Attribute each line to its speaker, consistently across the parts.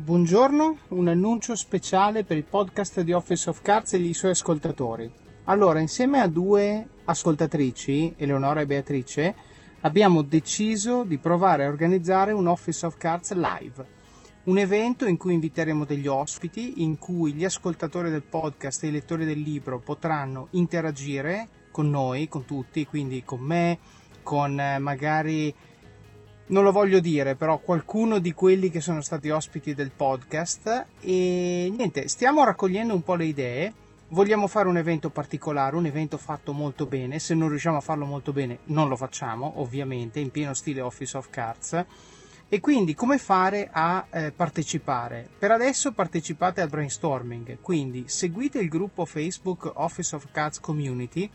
Speaker 1: Buongiorno, un annuncio speciale per il podcast di Office of Cards e i suoi ascoltatori. Allora, insieme a due ascoltatrici, Eleonora e Beatrice, abbiamo deciso di provare a organizzare un Office of Cards live. Un evento in cui inviteremo degli ospiti, in cui gli ascoltatori del podcast e i lettori del libro potranno interagire con noi, con tutti, quindi con me, con eh, magari non lo voglio dire, però qualcuno di quelli che sono stati ospiti del podcast e niente, stiamo raccogliendo un po' le idee. Vogliamo fare un evento particolare, un evento fatto molto bene. Se non riusciamo a farlo molto bene, non lo facciamo, ovviamente, in pieno stile Office of Cards. E quindi come fare a eh, partecipare? Per adesso partecipate al brainstorming, quindi seguite il gruppo Facebook Office of Cards Community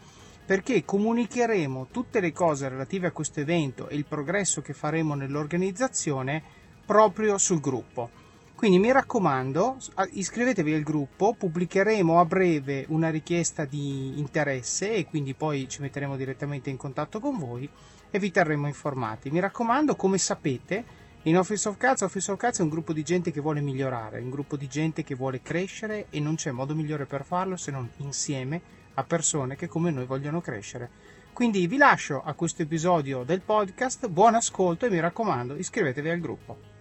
Speaker 1: perché comunicheremo tutte le cose relative a questo evento e il progresso che faremo nell'organizzazione proprio sul gruppo. Quindi mi raccomando, iscrivetevi al gruppo, pubblicheremo a breve una richiesta di interesse e quindi poi ci metteremo direttamente in contatto con voi e vi terremo informati. Mi raccomando, come sapete, in Office of Cats, Office of Cats è un gruppo di gente che vuole migliorare, un gruppo di gente che vuole crescere e non c'è modo migliore per farlo se non insieme a persone che come noi vogliono crescere. Quindi vi lascio a questo episodio del podcast, buon ascolto e mi raccomando iscrivetevi al gruppo.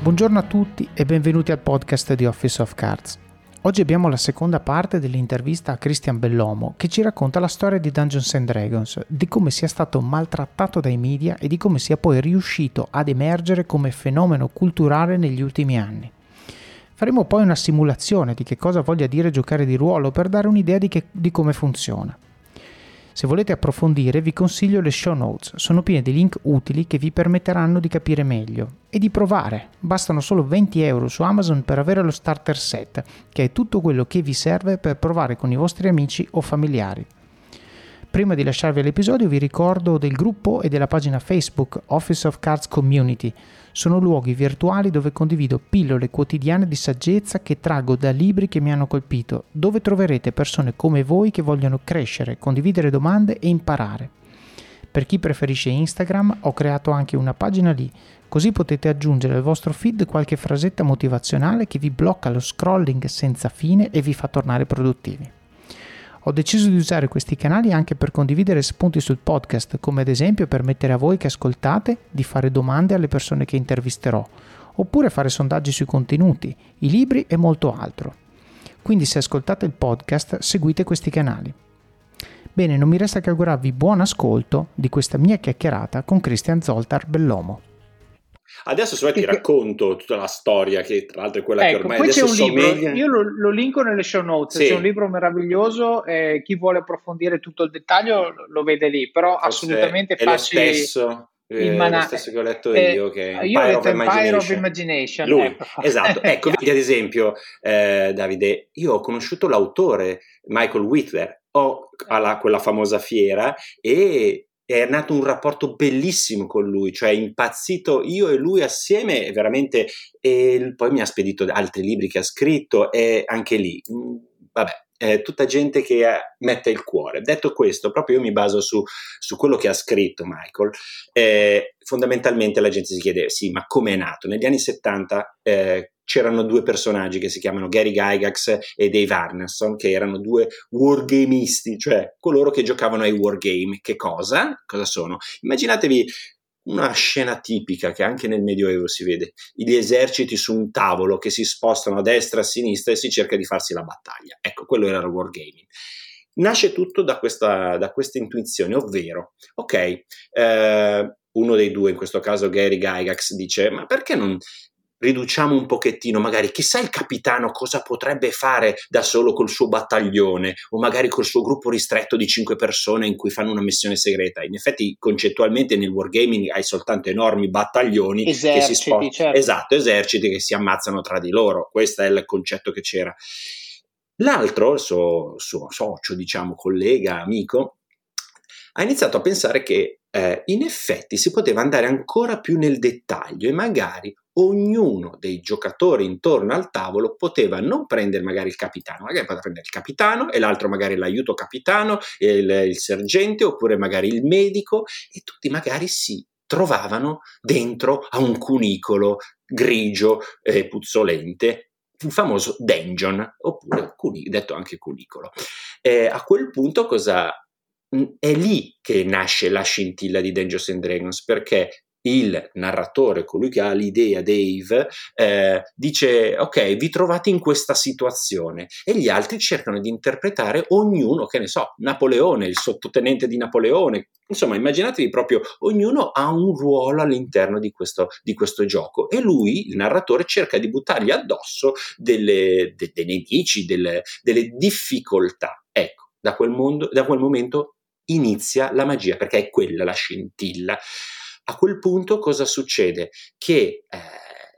Speaker 2: Buongiorno a tutti e benvenuti al podcast di Office of Cards. Oggi abbiamo la seconda parte dell'intervista a Christian Bellomo che ci racconta la storia di Dungeons and Dragons, di come sia stato maltrattato dai media e di come sia poi riuscito ad emergere come fenomeno culturale negli ultimi anni. Faremo poi una simulazione di che cosa voglia dire giocare di ruolo per dare un'idea di, che, di come funziona. Se volete approfondire vi consiglio le show notes, sono piene di link utili che vi permetteranno di capire meglio e di provare. Bastano solo 20 euro su Amazon per avere lo starter set, che è tutto quello che vi serve per provare con i vostri amici o familiari. Prima di lasciarvi all'episodio vi ricordo del gruppo e della pagina Facebook Office of Cards Community, sono luoghi virtuali dove condivido pillole quotidiane di saggezza che traggo da libri che mi hanno colpito, dove troverete persone come voi che vogliono crescere, condividere domande e imparare. Per chi preferisce Instagram ho creato anche una pagina lì, così potete aggiungere al vostro feed qualche frasetta motivazionale che vi blocca lo scrolling senza fine e vi fa tornare produttivi. Ho deciso di usare questi canali anche per condividere spunti sul podcast, come ad esempio permettere a voi che ascoltate di fare domande alle persone che intervisterò, oppure fare sondaggi sui contenuti, i libri e molto altro. Quindi se ascoltate il podcast seguite questi canali. Bene, non mi resta che augurarvi buon ascolto di questa mia chiacchierata con Christian Zoltar Bellomo.
Speaker 3: Adesso se vuoi ti racconto tutta la storia, che tra l'altro è quella
Speaker 1: ecco,
Speaker 3: che ormai
Speaker 1: poi
Speaker 3: adesso
Speaker 1: c'è un libro,
Speaker 3: somiglia...
Speaker 1: io lo, lo, linko nelle show notes, sì. c'è un libro meraviglioso, eh, chi vuole approfondire tutto il dettaglio lo vede lì, però Forse assolutamente
Speaker 3: è
Speaker 1: facci...
Speaker 3: lo stesso. Eh, il mana- lo stesso che ho letto eh, io, che
Speaker 1: io Empire, of Empire of Imagination.
Speaker 3: Lui, ecco. esatto. Ecco, vedi ad esempio, eh, Davide, io ho conosciuto l'autore Michael Whitler, ho alla quella famosa fiera e è nato un rapporto bellissimo con lui, cioè impazzito io e lui assieme, veramente, e poi mi ha spedito altri libri che ha scritto e anche lì, mm, vabbè, è tutta gente che mette il cuore. Detto questo, proprio io mi baso su, su quello che ha scritto Michael, eh, fondamentalmente la gente si chiede, sì, ma come è nato? Negli anni 70 eh, c'erano due personaggi che si chiamano Gary Gygax e Dave Arneson, che erano due wargamisti, cioè coloro che giocavano ai wargame. Che cosa? Cosa sono? Immaginatevi una scena tipica che anche nel Medioevo si vede, gli eserciti su un tavolo che si spostano a destra e a sinistra e si cerca di farsi la battaglia. Ecco, quello era il wargaming. Nasce tutto da questa, da questa intuizione, ovvero, ok, eh, uno dei due, in questo caso Gary Gygax, dice: Ma perché non riduciamo un pochettino, magari chissà il capitano cosa potrebbe fare da solo col suo battaglione o magari col suo gruppo ristretto di cinque persone in cui fanno una missione segreta. In effetti, concettualmente nel wargaming hai soltanto enormi battaglioni
Speaker 1: eserciti,
Speaker 3: che si spostano.
Speaker 1: Certo.
Speaker 3: Esatto, eserciti che si ammazzano tra di loro. Questo è il concetto che c'era. L'altro, il suo, suo socio, diciamo, collega, amico, ha iniziato a pensare che eh, in effetti si poteva andare ancora più nel dettaglio e magari ognuno dei giocatori intorno al tavolo poteva non prendere magari il capitano, magari poteva prendere il capitano e l'altro magari l'aiuto capitano, il, il sergente oppure magari il medico e tutti magari si trovavano dentro a un cunicolo grigio e puzzolente il famoso dungeon, oppure cuni, detto anche cunicolo. Eh, a quel punto cosa... È lì che nasce la scintilla di Dungeons and Dragons, perché il narratore, colui che ha l'idea, Dave, eh, dice ok, vi trovate in questa situazione e gli altri cercano di interpretare ognuno, che ne so, Napoleone, il sottotenente di Napoleone, insomma immaginatevi proprio, ognuno ha un ruolo all'interno di questo, di questo gioco e lui, il narratore, cerca di buttargli addosso delle, de, dei nemici, delle, delle difficoltà. Ecco, da quel, mondo, da quel momento inizia la magia, perché è quella la scintilla. A quel punto cosa succede? Che eh,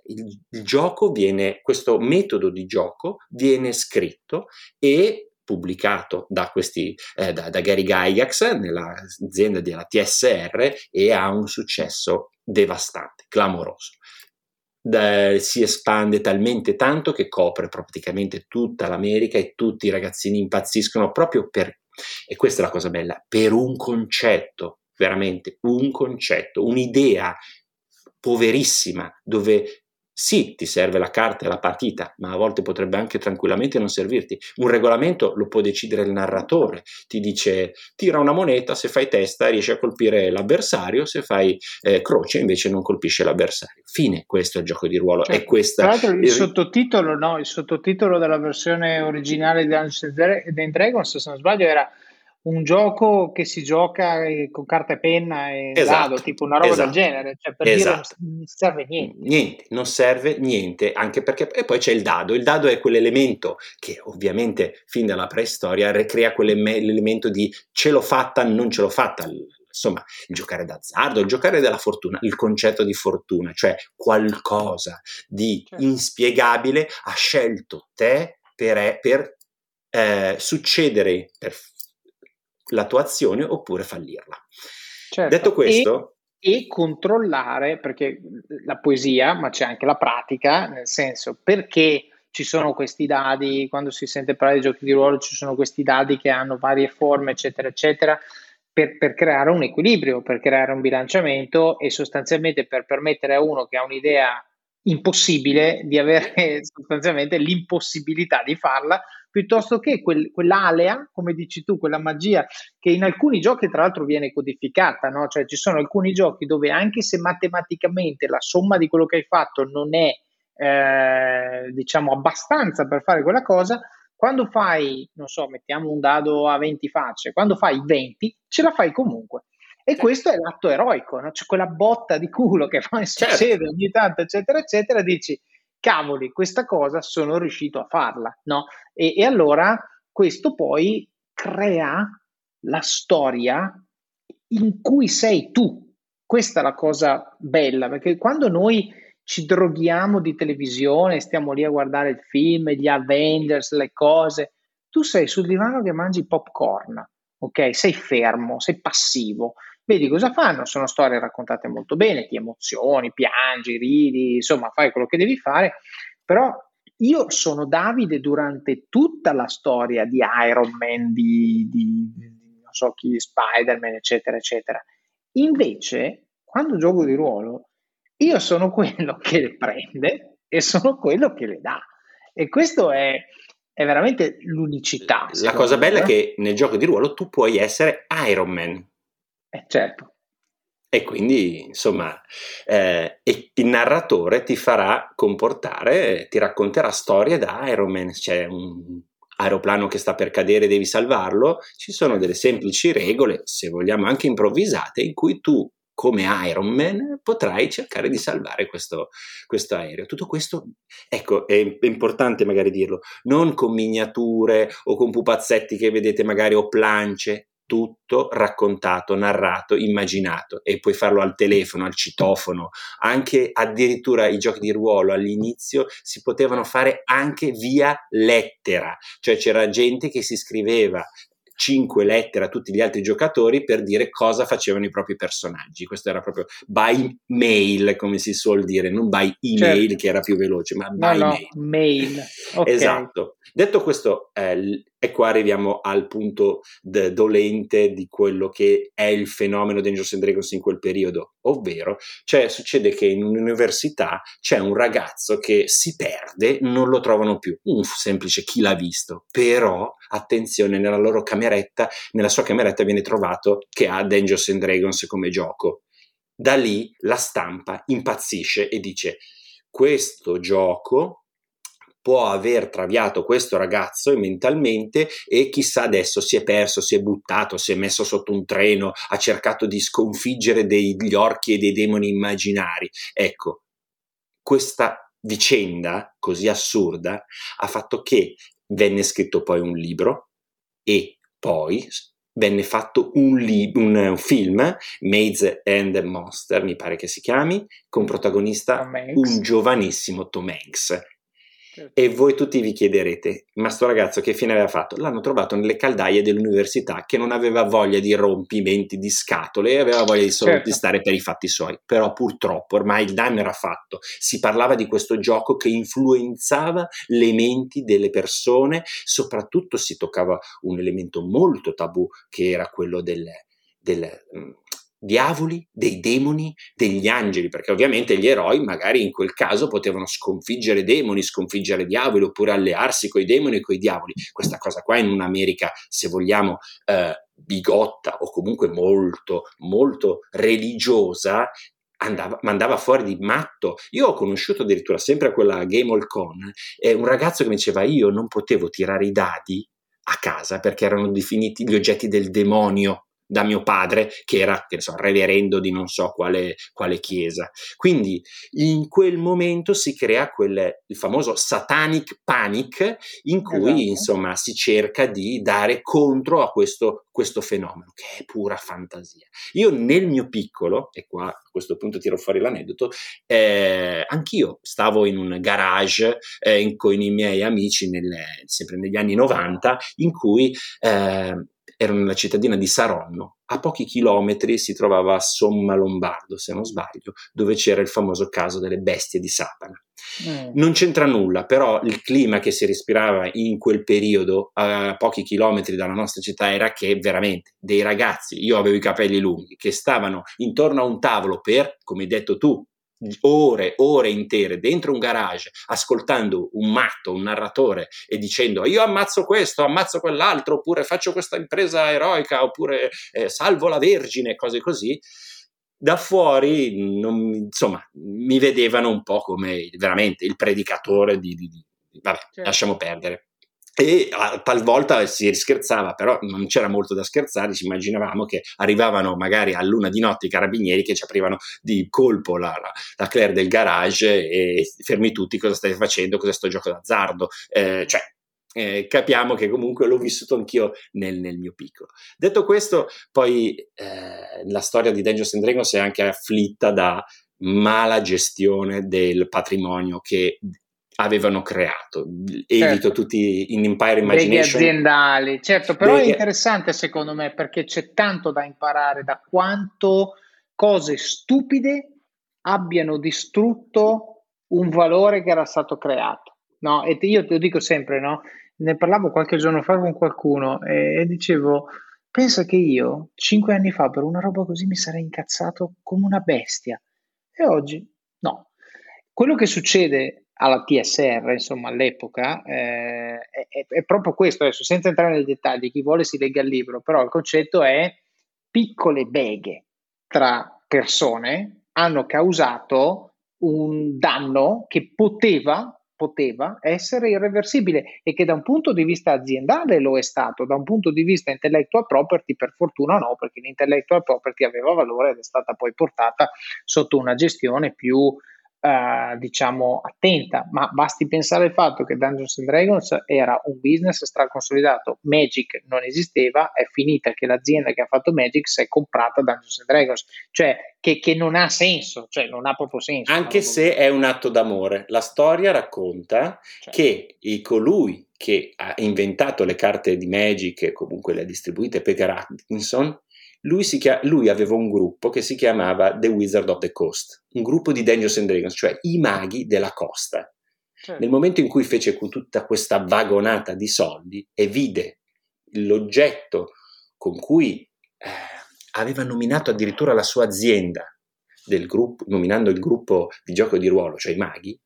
Speaker 3: il, il gioco viene, questo metodo di gioco viene scritto e pubblicato da, questi, eh, da, da Gary Gygax nell'azienda della TSR e ha un successo devastante, clamoroso. Da, si espande talmente tanto che copre praticamente tutta l'America e tutti i ragazzini impazziscono proprio per, e questa è la cosa bella, per un concetto veramente un concetto, un'idea poverissima dove sì, ti serve la carta e la partita, ma a volte potrebbe anche tranquillamente non servirti. Un regolamento lo può decidere il narratore, ti dice tira una moneta, se fai testa riesci a colpire l'avversario, se fai eh, croce invece non colpisce l'avversario. Fine, questo è il gioco di ruolo.
Speaker 4: Cioè,
Speaker 3: è questa...
Speaker 4: Tra l'altro il sottotitolo, no, il sottotitolo della versione originale di Dungeons and Dragons, se non sbaglio, era un gioco che si gioca con carta e penna e esatto, dado, tipo una roba esatto, del genere, cioè per esatto. dire non serve niente.
Speaker 3: Niente, non serve niente, anche perché e poi c'è il dado, il dado è quell'elemento che ovviamente fin dalla preistoria recrea quell'elemento di ce l'ho fatta, non ce l'ho fatta, insomma, il giocare d'azzardo, il giocare della fortuna, il concetto di fortuna, cioè qualcosa di certo. inspiegabile ha scelto te per, per eh, succedere, per la tua azione oppure fallirla. Certo. Detto questo...
Speaker 4: E, e controllare, perché la poesia, ma c'è anche la pratica, nel senso perché ci sono questi dadi, quando si sente parlare di giochi di ruolo ci sono questi dadi che hanno varie forme, eccetera, eccetera, per, per, creare un equilibrio, per creare un bilanciamento e sostanzialmente per permettere a uno che ha un'idea impossibile di avere sostanzialmente l'impossibilità di farla, piuttosto che quel, quell'alea, come dici tu, quella magia che in alcuni giochi tra l'altro viene codificata, no? cioè ci sono alcuni giochi dove anche se matematicamente la somma di quello che hai fatto non è eh, diciamo abbastanza per fare quella cosa, quando fai, non so, mettiamo un dado a 20 facce, quando fai 20 ce la fai comunque. E certo. questo è l'atto eroico, no? cioè quella botta di culo che poi certo. succede ogni tanto, eccetera, eccetera, dici, cavoli, questa cosa sono riuscito a farla, no? E, e allora questo poi crea la storia in cui sei tu. Questa è la cosa bella, perché quando noi ci droghiamo di televisione, stiamo lì a guardare il film, gli Avengers, le cose, tu sei sul divano che mangi popcorn, ok? Sei fermo, sei passivo. Vedi cosa fanno? Sono storie raccontate molto bene, ti emozioni, piangi, ridi, insomma, fai quello che devi fare, però io sono Davide durante tutta la storia di Iron Man, di, di, di non so chi, Spider-Man, eccetera, eccetera. Invece, quando gioco di ruolo, io sono quello che le prende e sono quello che le dà. E questo è, è veramente l'unicità.
Speaker 3: La cosa bella è che nel gioco di ruolo tu puoi essere Iron Man.
Speaker 4: Eh, certo.
Speaker 3: E quindi, insomma, eh, il narratore ti farà comportare, ti racconterà storie da Iron Man. C'è un aeroplano che sta per cadere, devi salvarlo. Ci sono delle semplici regole, se vogliamo anche improvvisate, in cui tu, come Iron Man, potrai cercare di salvare questo, questo aereo. Tutto questo, ecco, è, è importante magari dirlo, non con miniature o con pupazzetti che vedete magari o plance, tutto raccontato, narrato, immaginato e puoi farlo al telefono, al citofono, anche addirittura i giochi di ruolo all'inizio si potevano fare anche via lettera, cioè c'era gente che si scriveva cinque lettere a tutti gli altri giocatori per dire cosa facevano i propri personaggi. Questo era proprio by mail, come si suol dire, non by email certo. che era più veloce, ma
Speaker 4: no,
Speaker 3: by
Speaker 4: no,
Speaker 3: mail.
Speaker 4: mail. Okay.
Speaker 3: Esatto. Detto questo, eh, e qua arriviamo al punto de- dolente di quello che è il fenomeno Dangerous and Dragons in quel periodo, ovvero, cioè succede che in un'università c'è un ragazzo che si perde, non lo trovano più, un semplice chi l'ha visto, però attenzione, nella loro cameretta, nella sua cameretta viene trovato che ha Dangerous and Dragons come gioco. Da lì la stampa impazzisce e dice questo gioco può aver traviato questo ragazzo mentalmente e chissà adesso si è perso, si è buttato, si è messo sotto un treno, ha cercato di sconfiggere degli orchi e dei demoni immaginari. Ecco, questa vicenda così assurda ha fatto che venne scritto poi un libro e poi venne fatto un, li- un, film, Maids and Monster, mi pare che si chiami, con protagonista un giovanissimo Tom Hanks Certo. E voi tutti vi chiederete, ma sto ragazzo che fine aveva fatto? L'hanno trovato nelle caldaie dell'università che non aveva voglia di rompimenti di scatole e aveva voglia di solo certo. di stare per i fatti suoi. Però purtroppo ormai il danno era fatto. Si parlava di questo gioco che influenzava le menti delle persone, soprattutto si toccava un elemento molto tabù che era quello del, del mm, diavoli, dei demoni, degli angeli, perché ovviamente gli eroi magari in quel caso potevano sconfiggere demoni, sconfiggere diavoli oppure allearsi con i demoni e con i diavoli. Questa cosa qua in un'America, se vogliamo, eh, bigotta o comunque molto, molto religiosa, andava, mandava fuori di matto. Io ho conosciuto addirittura sempre quella Game All Con eh, un ragazzo che mi diceva io non potevo tirare i dadi a casa perché erano definiti gli oggetti del demonio da mio padre, che era che so, reverendo di non so quale, quale, chiesa. Quindi in quel momento si crea quel, il famoso satanic panic in cui esatto. insomma si cerca di dare contro a questo, questo fenomeno, che è pura fantasia. Io nel mio piccolo, e qua a questo punto tiro fuori l'aneddoto, eh, anch'io stavo in un garage eh, in, con i miei amici nelle, sempre negli anni 90 in cui eh, ero nella cittadina di Saronno. A pochi chilometri si trovava Somma Lombardo, se non sbaglio, dove c'era il famoso caso delle bestie di Satana. Mm. Non c'entra nulla, però il clima che si respirava in quel periodo, a pochi chilometri dalla nostra città, era che veramente dei ragazzi, io avevo i capelli lunghi, che stavano intorno a un tavolo per, come hai detto tu, ore, ore intere dentro un garage ascoltando un matto, un narratore e dicendo io ammazzo questo, ammazzo quell'altro, oppure faccio questa impresa eroica, oppure eh, salvo la Vergine, cose così, da fuori non, insomma mi vedevano un po' come veramente il predicatore di, di, di vabbè, certo. lasciamo perdere e a, talvolta si scherzava, però non c'era molto da scherzare, ci immaginavamo che arrivavano magari a luna di notte i carabinieri che ci aprivano di colpo la, la, la Claire del garage e fermi tutti, cosa stai facendo, cosa sto gioco d'azzardo, eh, cioè eh, capiamo che comunque l'ho vissuto anch'io nel, nel mio piccolo. Detto questo, poi eh, la storia di Dangerous and Dragons è anche afflitta da mala gestione del patrimonio che avevano creato. Evito certo. tutti in Empire Imagination.
Speaker 4: Degli aziendali, certo, però Degli... è interessante secondo me perché c'è tanto da imparare da quanto cose stupide abbiano distrutto un valore che era stato creato. No? E io te lo dico sempre, no? Ne parlavo qualche giorno fa con qualcuno e, e dicevo, pensa che io cinque anni fa per una roba così mi sarei incazzato come una bestia. E oggi no. Quello che succede alla TSR, insomma, all'epoca, eh, è, è, proprio questo. Adesso, senza entrare nei dettagli, chi vuole si legga il libro, però il concetto è piccole beghe tra persone hanno causato un danno che poteva, poteva essere irreversibile e che da un punto di vista aziendale lo è stato, da un punto di vista intellectual property per fortuna no, perché l'intellectual property aveva valore ed è stata poi portata sotto una gestione più Uh, diciamo attenta, ma basti pensare al fatto che Dungeons and Dragons era un business straconsolidato, Magic non esisteva, è finita che l'azienda che ha fatto Magic si è comprata Dungeons and Dragons, cioè che, che non ha senso, cioè non ha proprio senso.
Speaker 3: Anche se è un atto d'amore, la storia racconta cioè. che colui che ha inventato le carte di Magic e comunque le ha distribuite, Peter Atkinson, lui, chiama, lui, aveva un gruppo che si chiamava The Wizard of the Coast, un gruppo di Dungeons and Dragons, cioè i maghi della costa. Certo. Nel momento in cui fece tutta questa vagonata di soldi e vide l'oggetto con cui eh, aveva nominato addirittura la sua azienda del gruppo, nominando il gruppo di gioco di ruolo, cioè i maghi,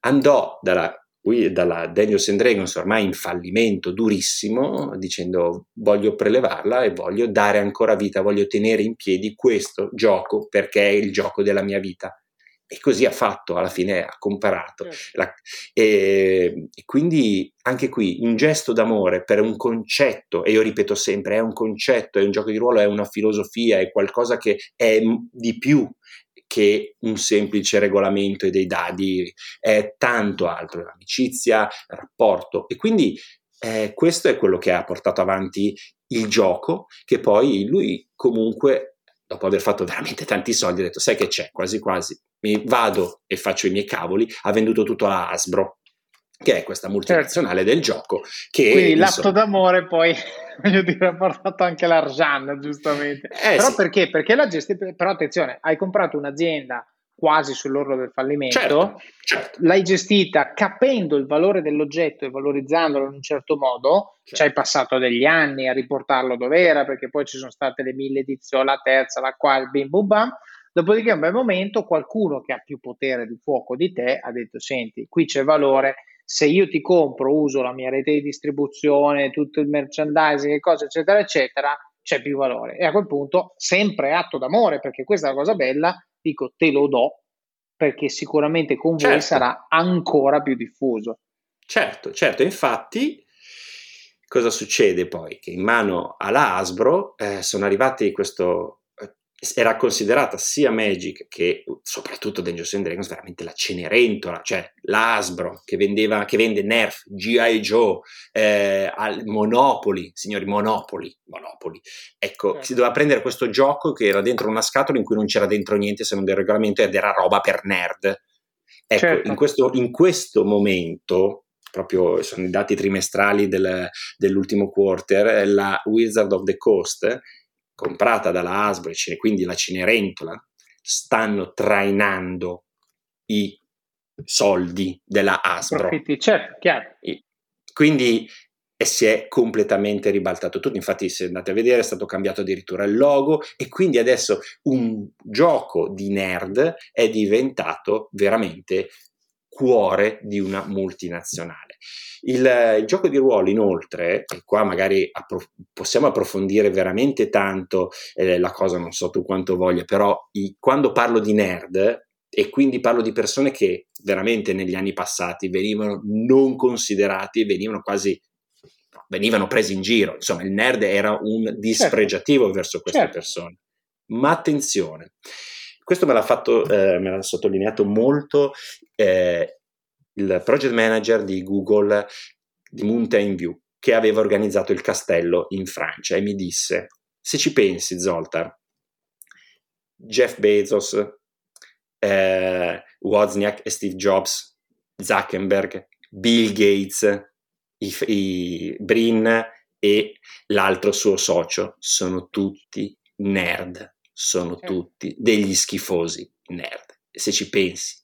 Speaker 3: andò dalla dalla Daniels and Dragons ormai in fallimento durissimo, dicendo voglio prelevarla e voglio dare ancora vita, voglio tenere in piedi questo gioco perché è il gioco della mia vita. E così ha fatto, alla fine ha comparato. Certo. La, e, e, quindi anche qui un gesto d'amore per un concetto, e io ripeto sempre, è un concetto, è un gioco di ruolo, è una filosofia, è qualcosa che è di più, che un semplice regolamento e dei dadi, è tanto altro, amicizia, rapporto. E quindi eh, questo è quello che ha portato avanti il gioco, che poi lui comunque, dopo aver fatto veramente tanti soldi, ha detto, sai che c'è, quasi quasi, mi vado e faccio i miei cavoli, ha venduto tutto a Hasbro, che è questa multinazionale certo. del gioco. Che,
Speaker 4: Quindi insomma, l'atto d'amore poi voglio dire, ha portato anche l'Arjan, giustamente. Eh, però sì. perché? Perché la gestione, però attenzione, hai comprato un'azienda quasi sull'orlo del fallimento,
Speaker 3: certo, certo.
Speaker 4: l'hai gestita capendo il valore dell'oggetto e valorizzandolo in un certo modo, certo. ci hai passato degli anni a riportarlo dove era, perché poi ci sono state le mille edizioni, la terza, la quarta, bim bum bam, dopodiché a un bel momento qualcuno che ha più potere di fuoco di te ha detto, senti, qui c'è valore, se io ti compro, uso la mia rete di distribuzione, tutto il merchandising, cose, eccetera, eccetera, c'è più valore. E a quel punto, sempre atto d'amore, perché questa è la cosa bella, dico te lo do, perché sicuramente con certo. voi sarà ancora più diffuso.
Speaker 3: Certo, certo, infatti cosa succede poi? Che in mano alla Hasbro eh, sono arrivati questo era considerata sia Magic che soprattutto Dungeons and Dragons veramente la cenerentola, cioè l'Asbro che, vendeva, che vende Nerf, G.I. Joe, eh, Monopoli, signori Monopoli, Monopoli. Ecco, certo. si doveva prendere questo gioco che era dentro una scatola in cui non c'era dentro niente se non del regolamento ed era roba per nerd. Ecco, certo. in, questo, in questo momento proprio sono i dati trimestrali del, dell'ultimo quarter, la Wizard of the Coast comprata dalla Hasbro e quindi la Cenerentola stanno trainando i soldi della Hasbro.
Speaker 4: Profitti, certo, chiaro.
Speaker 3: Quindi e si è completamente ribaltato tutto. Infatti, se andate a vedere, è stato cambiato addirittura il logo e quindi adesso un gioco di nerd è diventato veramente cuore di una multinazionale. Il, il gioco di ruolo, inoltre, e qua magari approf- possiamo approfondire veramente tanto eh, la cosa, non so tu quanto voglia, però i, quando parlo di nerd, e quindi parlo di persone che veramente negli anni passati venivano non considerati venivano quasi venivano presi in giro. Insomma, il nerd era un dispregiativo certo. verso queste certo. persone. Ma attenzione, questo me l'ha, fatto, eh, me l'ha sottolineato molto eh, il project manager di Google di Mountain View che aveva organizzato il castello in Francia e mi disse se ci pensi Zoltar Jeff Bezos eh, Wozniak e Steve Jobs Zuckerberg Bill Gates i, i Brin e l'altro suo socio sono tutti nerd sono tutti degli schifosi nerd. Se ci pensi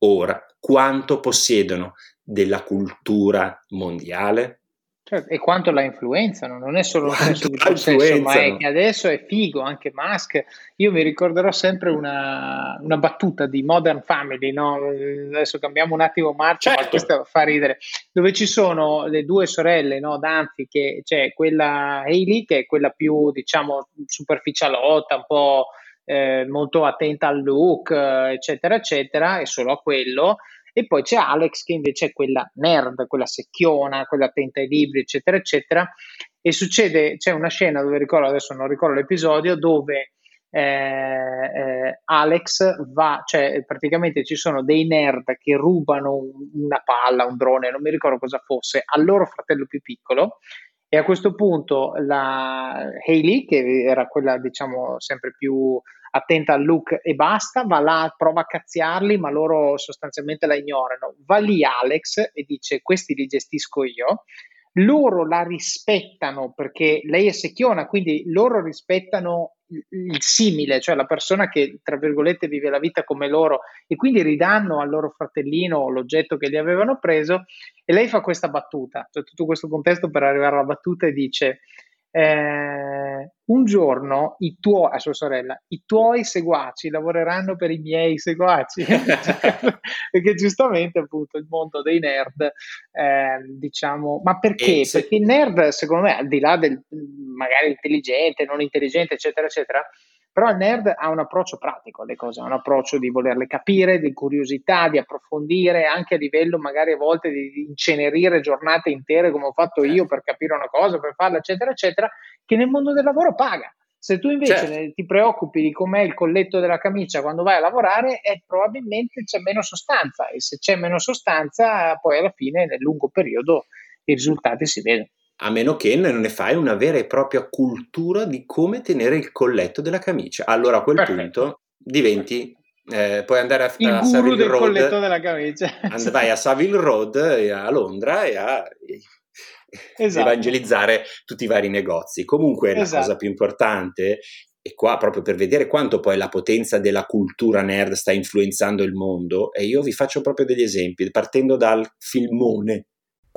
Speaker 3: ora quanto possiedono della cultura mondiale.
Speaker 4: Certo, e quanto la influenzano, non è solo un senso di possesso, ma è che adesso è figo anche Musk. Io mi ricorderò sempre una, una battuta di Modern Family, no? adesso cambiamo un attimo marcia, certo. ma questa fa ridere, dove ci sono le due sorelle, no? Danzi, che c'è quella Hailey, che è quella più, diciamo, superficialotta, un po' eh, molto attenta al look, eccetera, eccetera, e solo a quello. E poi c'è Alex che invece è quella nerd, quella secchiona, quella attenta ai libri, eccetera, eccetera. E succede, c'è una scena dove ricordo, adesso non ricordo l'episodio, dove eh, eh, Alex va, cioè praticamente ci sono dei nerd che rubano una palla, un drone, non mi ricordo cosa fosse, al loro fratello più piccolo e a questo punto la Hayley, che era quella diciamo sempre più attenta al look e basta, va là, prova a cazziarli, ma loro sostanzialmente la ignorano. Va lì Alex e dice questi li gestisco io loro la rispettano perché lei è secchiona, quindi loro rispettano il simile, cioè la persona che tra virgolette vive la vita come loro e quindi ridanno al loro fratellino l'oggetto che gli avevano preso e lei fa questa battuta, cioè tutto questo contesto per arrivare alla battuta e dice eh, un giorno i tuoi, a sua sorella, i tuoi seguaci lavoreranno per i miei seguaci, perché giustamente appunto il mondo dei nerd, eh, diciamo, ma perché? Se... Perché il nerd, secondo me, al di là del magari intelligente, non intelligente, eccetera, eccetera, però il nerd ha un approccio pratico alle cose, ha un approccio di volerle capire, di curiosità, di approfondire, anche a livello magari a volte di incenerire giornate intere come ho fatto io per capire una cosa, per farla, eccetera, eccetera, che nel mondo del lavoro paga. Se tu invece certo. ti preoccupi di com'è il colletto della camicia quando vai a lavorare, eh, probabilmente c'è meno sostanza e se c'è meno sostanza, poi alla fine nel lungo periodo i risultati si vedono
Speaker 3: a meno che non ne fai una vera e propria cultura di come tenere il colletto della camicia. Allora a quel Perfetto. punto diventi eh, puoi andare a,
Speaker 4: il
Speaker 3: a
Speaker 4: Savile Road, colletto della camicia.
Speaker 3: And, vai a Savile Road a Londra e a esatto. evangelizzare tutti i vari negozi. Comunque la esatto. cosa più importante è qua proprio per vedere quanto poi la potenza della cultura nerd sta influenzando il mondo e io vi faccio proprio degli esempi partendo dal filmone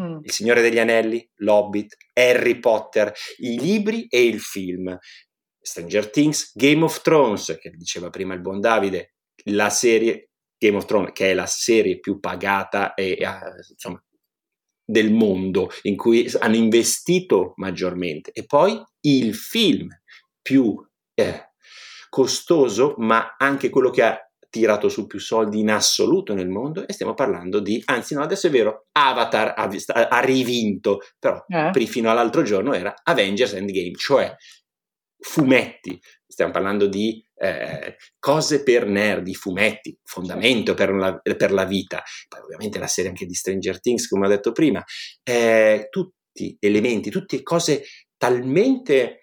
Speaker 3: Mm. Il Signore degli Anelli, L'Hobbit, Harry Potter, i libri e il film. Stranger Things, Game of Thrones, che diceva prima il buon Davide, la serie Game of Thrones, che è la serie più pagata e, uh, insomma, del mondo, in cui hanno investito maggiormente. E poi il film più eh, costoso, ma anche quello che ha tirato su più soldi in assoluto nel mondo e stiamo parlando di, anzi no adesso è vero, Avatar ha, ha rivinto, però eh. fino all'altro giorno era Avengers Endgame, cioè fumetti, stiamo parlando di eh, cose per nerd, di fumetti, fondamento per la, per la, vita, poi ovviamente la serie anche di Stranger Things come ho detto prima, eh, tutti elementi, tutte cose talmente,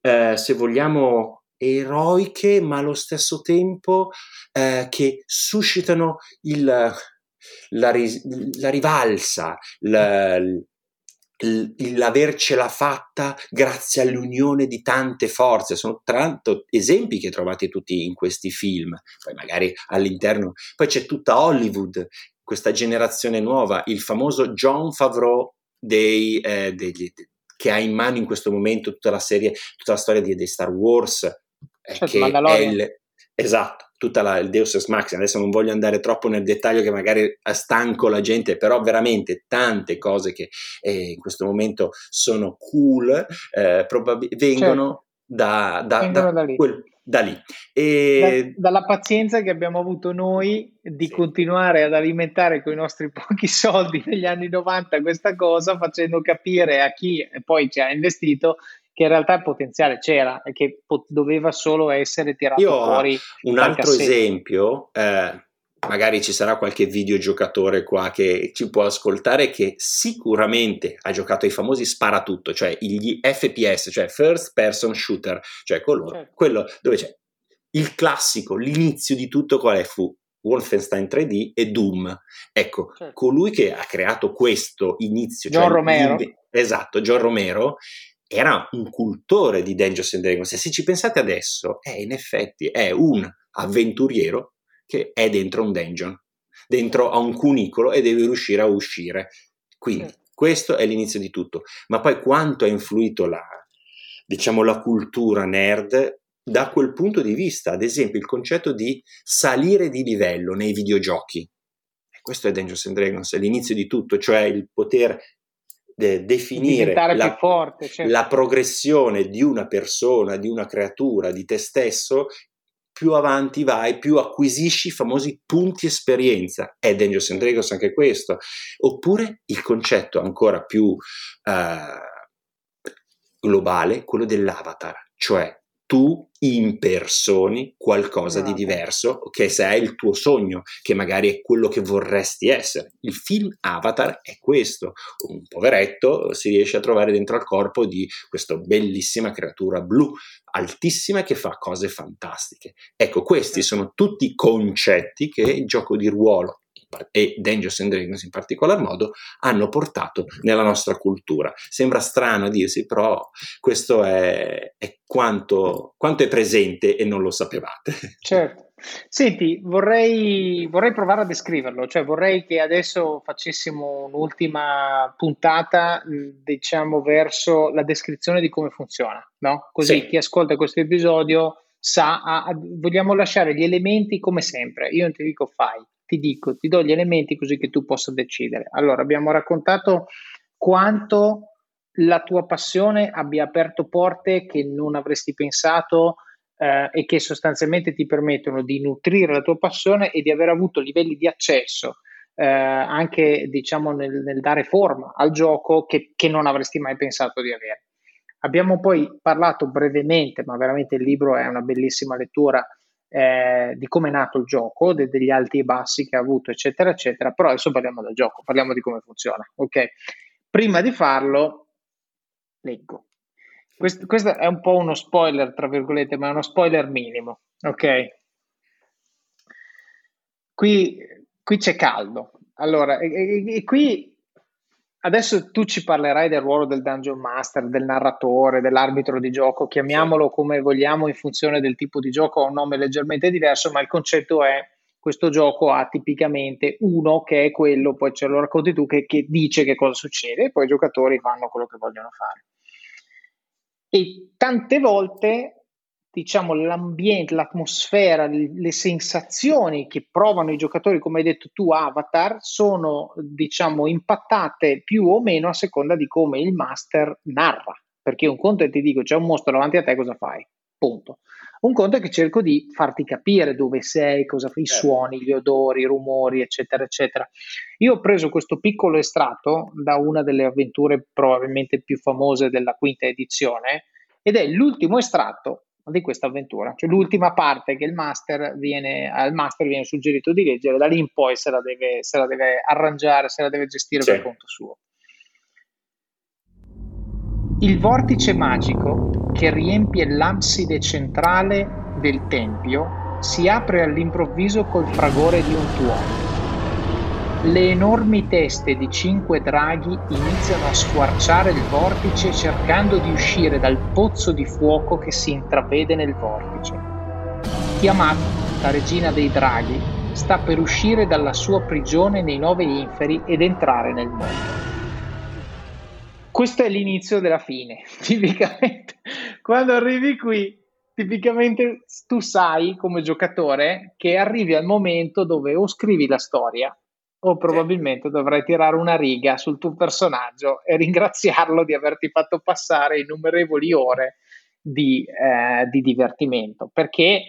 Speaker 3: eh, se vogliamo, eroiche, ma allo stesso tempo eh, che suscitano il, la, la, rivalsa, la, l'avercela fatta grazie all'unione di tante forze. Sono l'altro esempi che trovate tutti in questi film. Poi magari all'interno, poi c'è tutta Hollywood, questa generazione nuova, il famoso John Favreau dei, eh, degli, che ha in mano in questo momento tutta la serie, tutta la storia di, dei Star Wars, certo, che è il, esatto, tutta la, il Deus Ex Machina. Adesso non voglio andare troppo nel dettaglio che magari stanco la gente, però veramente tante cose che eh, in questo momento sono cool eh, probab- vengono certo. da, da, vengono da, da quel, da lì.
Speaker 4: E... Da, dalla pazienza che abbiamo avuto noi di sì. continuare ad alimentare con i nostri pochi soldi negli anni 90 questa cosa, facendo capire a chi poi ci ha investito che in realtà il potenziale c'era e che po- doveva solo essere tirato
Speaker 3: Io
Speaker 4: fuori.
Speaker 3: Un altro cassetto. esempio, eh, magari ci sarà qualche videogiocatore qua che ci può ascoltare che sicuramente ha giocato ai famosi sparatutto, cioè gli FPS, cioè first person shooter, cioè quello, certo. quello dove c'è il classico, l'inizio di tutto qual è fu Wolfenstein 3D e Doom. Ecco, certo. colui che ha creato questo inizio,
Speaker 4: John cioè Romero.
Speaker 3: esatto, John Romero, era un cultore di Dungeons and Dragons e se ci pensate adesso, è in effetti è un avventuriero che è dentro un dungeon, dentro a un cunicolo e deve riuscire a uscire. Quindi questo è l'inizio di tutto. Ma poi quanto ha influito la, diciamo, la cultura nerd da quel punto di vista, ad esempio il concetto di salire di livello nei videogiochi. Questo è Dungeons and Dragons, è l'inizio di tutto, cioè il poter de- definire la,
Speaker 4: forte, certo.
Speaker 3: la progressione di una persona, di una creatura, di te stesso più avanti vai, più acquisisci i famosi punti esperienza. È Dungeons and Dragons anche questo. Oppure il concetto ancora più uh, globale, quello dell'avatar, cioè tu impersoni qualcosa di diverso che se è il tuo sogno, che magari è quello che vorresti essere. Il film Avatar è questo, un poveretto si riesce a trovare dentro al corpo di questa bellissima creatura blu, altissima che fa cose fantastiche. Ecco, questi certo. sono tutti concetti che il gioco di ruolo e Dangerous and Dragons in particolar modo hanno portato nella nostra cultura. Sembra strano a dirsi, però questo è, è quanto, quanto, è presente e non lo sapevate.
Speaker 4: Certo. Senti, vorrei, vorrei, provare a descriverlo, cioè vorrei che adesso facessimo un'ultima puntata, diciamo, verso la descrizione di come funziona, no? Così sì. chi ascolta questo episodio sa, ah, vogliamo lasciare gli elementi come sempre. Io non ti dico fai, ti dico, ti do gli elementi così che tu possa decidere. Allora, abbiamo raccontato quanto la tua passione abbia aperto porte che non avresti pensato eh, e che sostanzialmente ti permettono di nutrire la tua passione e di aver avuto livelli di accesso eh, anche diciamo nel, nel, dare forma al gioco che, che non avresti mai pensato di avere. Abbiamo poi parlato brevemente, ma veramente il libro è una bellissima lettura eh, di come è nato il gioco, de- degli alti e bassi che ha avuto, eccetera, eccetera. Però adesso parliamo del gioco, parliamo di come funziona. Ok, prima di farlo, leggo. Questo, questo è un po' uno spoiler, tra virgolette, ma è uno spoiler minimo. Ok, qui, qui c'è caldo. Allora, e, e, e qui Adesso tu ci parlerai del ruolo del dungeon master, del narratore, dell'arbitro di gioco, chiamiamolo come vogliamo in funzione del tipo di gioco, ha un nome leggermente diverso, ma il concetto è questo gioco ha tipicamente uno che è quello, poi ce lo racconti tu, che, che dice che cosa succede e poi i giocatori fanno quello che vogliono fare. E tante volte diciamo, l'ambiente, l'atmosfera, le sensazioni che provano i giocatori, come hai detto tu, Avatar, sono, diciamo, impattate più o meno a seconda di come il master narra. Perché un conto è ti dico c'è un mostro davanti a te, cosa fai? Punto. Un conto è che cerco di farti capire dove sei, cosa fai, i certo. suoni, gli odori, i rumori, eccetera, eccetera. Io ho preso questo piccolo estratto da una delle avventure probabilmente più famose della quinta edizione ed è l'ultimo estratto di questa avventura. Cioè l'ultima parte che il master viene, al master viene suggerito di leggere, da lì in poi se la deve, se la deve arrangiare, se la deve gestire sì. per conto suo. Il vortice magico che riempie l'abside centrale del tempio si apre all'improvviso col fragore di un tuono le enormi teste di cinque draghi iniziano a squarciare il vortice cercando di uscire dal pozzo di fuoco che si intravede nel vortice. Tiamat, la regina dei draghi, sta per uscire dalla sua prigione nei nove inferi ed entrare nel mondo. Questo è l'inizio della fine, tipicamente. Quando arrivi qui, tipicamente tu sai come giocatore che arrivi al momento dove o scrivi la storia o probabilmente dovrai tirare una riga sul tuo personaggio e ringraziarlo di averti fatto passare innumerevoli ore di, eh, di divertimento. Perché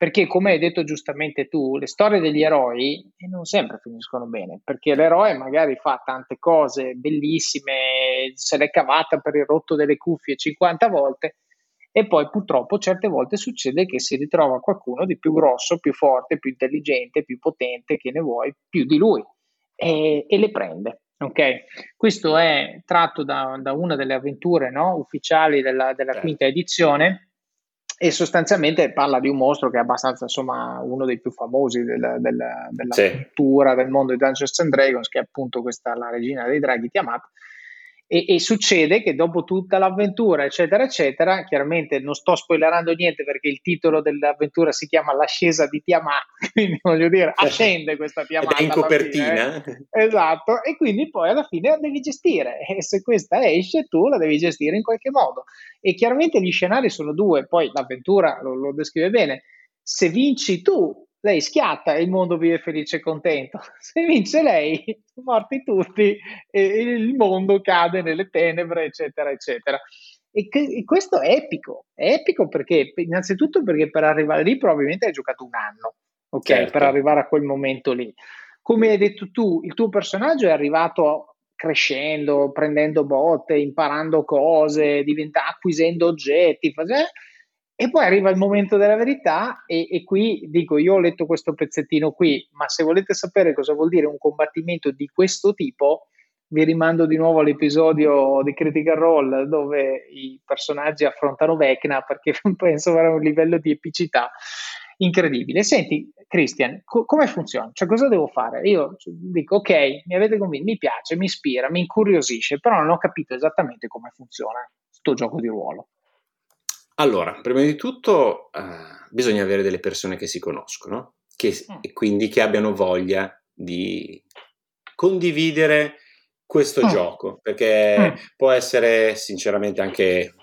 Speaker 4: perché come hai detto giustamente tu, le storie degli eroi non sempre finiscono bene, perché l'eroe magari fa tante cose bellissime, se l'è cavata per il rotto delle cuffie 50 volte e poi purtroppo certe volte succede che si ritrova qualcuno di più grosso, più forte, più intelligente, più potente, che ne vuoi, più di lui e, e le prende. Okay. Questo è tratto da, da una delle avventure no, ufficiali della, della certo. quinta edizione e sostanzialmente parla di un mostro che è abbastanza insomma uno dei più famosi della, della, della sì. cultura del mondo di Dungeons and Dragons che è appunto questa la regina dei draghi Tiamat e, e, succede che dopo tutta l'avventura, eccetera, eccetera, chiaramente non sto spoilerando niente perché il titolo dell'avventura si chiama L'ascesa di Tiamat, quindi voglio dire, ascende questa Tiamat.
Speaker 3: In copertina.
Speaker 4: Fine, eh? Esatto, e quindi poi alla fine la devi gestire e se questa esce tu la devi gestire in qualche modo. E chiaramente gli scenari sono due, poi l'avventura lo, lo descrive bene. Se vinci tu, lei schiatta e il mondo vive felice e contento. Se vince lei, morti tutti e il mondo cade nelle tenebre, eccetera, eccetera. E, che, e, questo è epico, è epico perché innanzitutto perché per arrivare lì probabilmente hai giocato un anno, ok? Certo. Per arrivare a quel momento lì. Come hai detto tu, il tuo personaggio è arrivato crescendo, prendendo botte, imparando cose, diventa, acquisendo oggetti, facendo e poi arriva il momento della verità e, e, qui dico, io ho letto questo pezzettino qui, ma se volete sapere cosa vuol dire un combattimento di questo tipo, vi rimando di nuovo all'episodio di Critical Role dove i personaggi affrontano Vecna perché penso avere un livello di epicità incredibile. Senti, Christian, co- come funziona? Cioè, cosa devo fare? Io dico, ok, mi avete convinto, mi piace, mi ispira, mi incuriosisce, però non ho capito esattamente come funziona questo gioco di ruolo.
Speaker 3: Allora, prima di tutto uh, bisogna avere delle persone che si conoscono che, mm. e quindi che abbiano voglia di condividere questo mm. gioco, perché mm. può essere sinceramente anche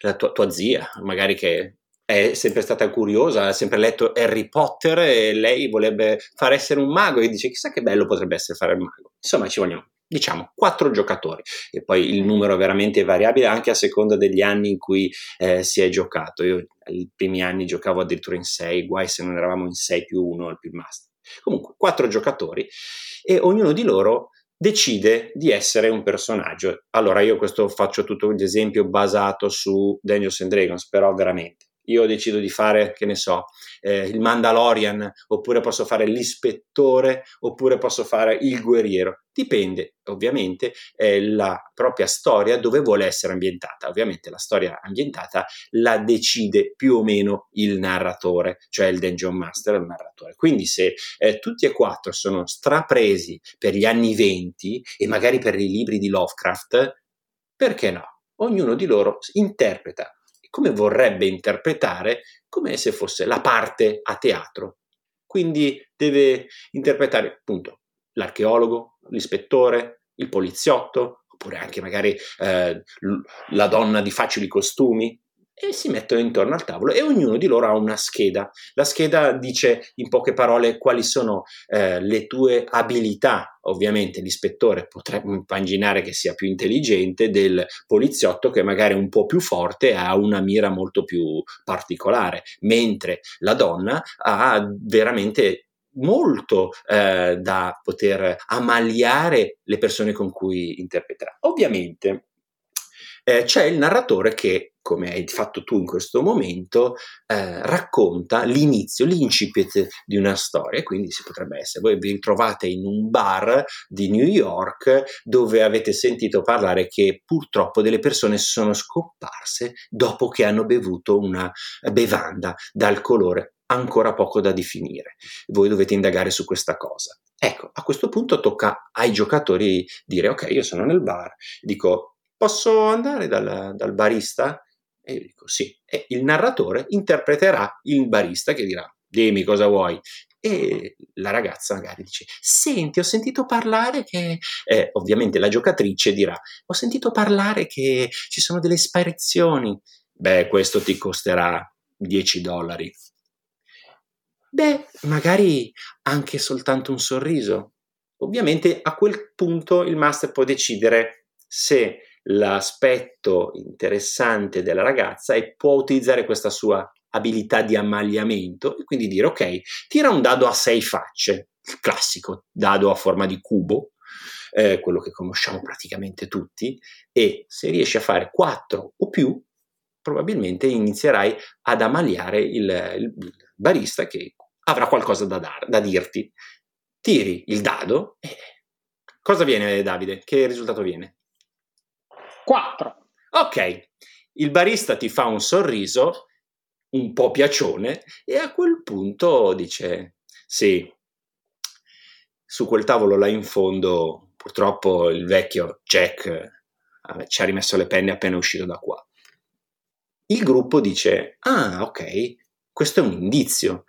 Speaker 3: la tua, tua zia, magari che è sempre stata curiosa, ha sempre letto Harry Potter e lei vorrebbe far essere un mago e dice chissà che bello potrebbe essere fare il mago. Insomma, ci vogliono diciamo quattro giocatori e poi il numero è veramente variabile anche a seconda degli anni in cui eh, si è giocato. Io ai primi anni giocavo addirittura in sei, guai se non eravamo in sei più uno al più master. Comunque, quattro giocatori e ognuno di loro decide di essere un personaggio. Allora io questo faccio tutto l'esempio basato su Dungeons and Dragons, però veramente io decido di fare, che ne so, eh, il Mandalorian, oppure posso fare l'ispettore, oppure posso fare il guerriero. Dipende, ovviamente, eh, la propria storia dove vuole essere ambientata. Ovviamente la storia ambientata la decide più o meno il narratore, cioè il Dungeon Master, il narratore. Quindi se eh, tutti e quattro sono strapresi per gli anni venti e magari per i libri di Lovecraft, perché no? Ognuno di loro interpreta come vorrebbe interpretare come se fosse la parte a teatro. Quindi deve interpretare appunto l'archeologo, l'ispettore, il poliziotto, oppure anche magari eh, la donna di facili costumi, e si mettono intorno al tavolo e ognuno di loro ha una scheda. La scheda dice in poche parole quali sono eh, le tue abilità. Ovviamente l'ispettore potrebbe immaginare che sia più intelligente del poliziotto che magari è un po' più forte e ha una mira molto più particolare, mentre la donna ha veramente molto eh, da poter ammaliare le persone con cui interpreterà. Ovviamente eh, c'è il narratore che, come hai fatto tu in questo momento, eh, racconta l'inizio, l'incipit di una storia. Quindi si potrebbe essere, voi vi trovate in un bar di New York dove avete sentito parlare che purtroppo delle persone sono scomparse dopo che hanno bevuto una bevanda dal colore ancora poco da definire. Voi dovete indagare su questa cosa. Ecco, a questo punto tocca ai giocatori dire ok, io sono nel bar, dico posso andare dal, dal barista? E io dico sì. E il narratore interpreterà il barista che dirà dimmi cosa vuoi. E la ragazza magari dice: Senti, ho sentito parlare che. Eh, ovviamente la giocatrice dirà: Ho sentito parlare che ci sono delle sparizioni. Beh, questo ti costerà 10 dollari. Beh, magari anche soltanto un sorriso. Ovviamente a quel punto il master può decidere se l'aspetto interessante della ragazza e può utilizzare questa sua abilità di ammagliamento e quindi dire ok, tira un dado a sei facce, il classico dado a forma di cubo, eh, quello che conosciamo praticamente tutti, e se riesci a fare quattro o più, probabilmente inizierai ad ammagliare il, il barista che avrà qualcosa da, dar, da dirti. Tiri il dado e cosa viene Davide? Che risultato viene?
Speaker 4: 4.
Speaker 3: Ok, il barista ti fa un sorriso un po' piacione e a quel punto dice sì, su quel tavolo là in fondo purtroppo il vecchio Jack eh, ci ha rimesso le penne appena uscito da qua. Il gruppo dice ah ok, questo è un indizio,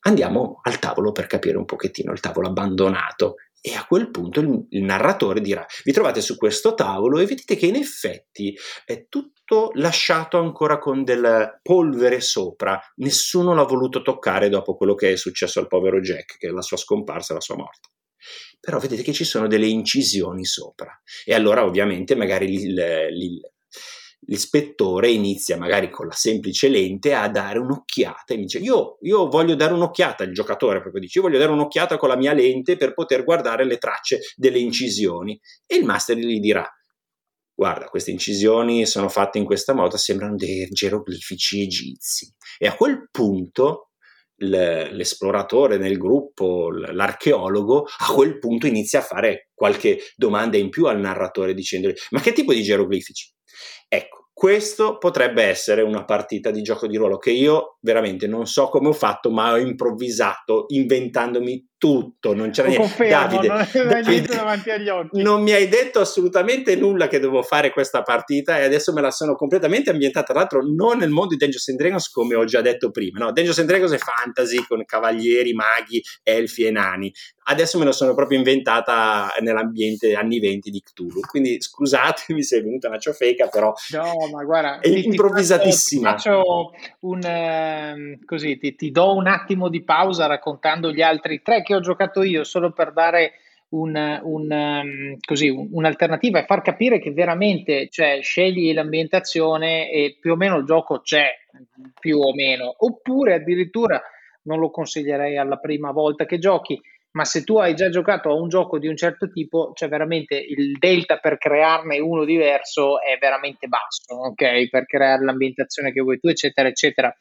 Speaker 3: andiamo al tavolo per capire un pochettino il tavolo abbandonato e a quel punto il, il, narratore dirà: Vi trovate su questo tavolo e vedete che in effetti è tutto lasciato ancora con del polvere sopra. Nessuno l'ha voluto toccare dopo quello che è successo al povero Jack, che è la sua scomparsa la sua morte. Però vedete che ci sono delle incisioni sopra. E allora, ovviamente, magari il, il, l'ispettore inizia magari con la semplice lente a dare un'occhiata e dice io, io, voglio dare un'occhiata, il giocatore proprio dice io voglio dare un'occhiata con la mia lente per poter guardare le tracce delle incisioni e il master gli dirà guarda queste incisioni sono fatte in questa modo, sembrano dei geroglifici egizi e a quel punto l'esploratore nel gruppo, l'archeologo, a quel punto inizia a fare qualche domanda in più al narratore dicendogli ma che tipo di geroglifici? Ecco, questo potrebbe essere una partita di gioco di ruolo che io veramente non so come ho fatto, ma ho improvvisato inventandomi tutto. Non c'era
Speaker 4: niente. Davide, non, Davide davanti agli occhi.
Speaker 3: non mi hai detto assolutamente nulla che devo fare questa partita e adesso me la sono completamente ambientata. Tra l'altro, non nel mondo di Dungeons and Dragons, come ho già detto prima. No, Dungeons and Dragons è fantasy con cavalieri, maghi, elfi e nani adesso me la sono proprio inventata nell'ambiente anni 20 di Cthulhu. Quindi scusatemi se è venuta una ciofeca, però
Speaker 4: no, ma guarda,
Speaker 3: è ti, improvvisatissima.
Speaker 4: Ti faccio, un, eh, così, ti, ti, do un attimo di pausa raccontando gli altri tre che ho giocato io, solo per dare un, un, um, così, un'alternativa e far capire che veramente cioè, scegli l'ambientazione e più o meno il gioco c'è, più o meno, oppure addirittura non lo consiglierei alla prima volta che giochi ma se tu hai già giocato a un gioco di un certo tipo, cioè veramente il delta per crearne uno diverso è veramente basso, ok? Per creare l'ambientazione che vuoi tu, eccetera, eccetera.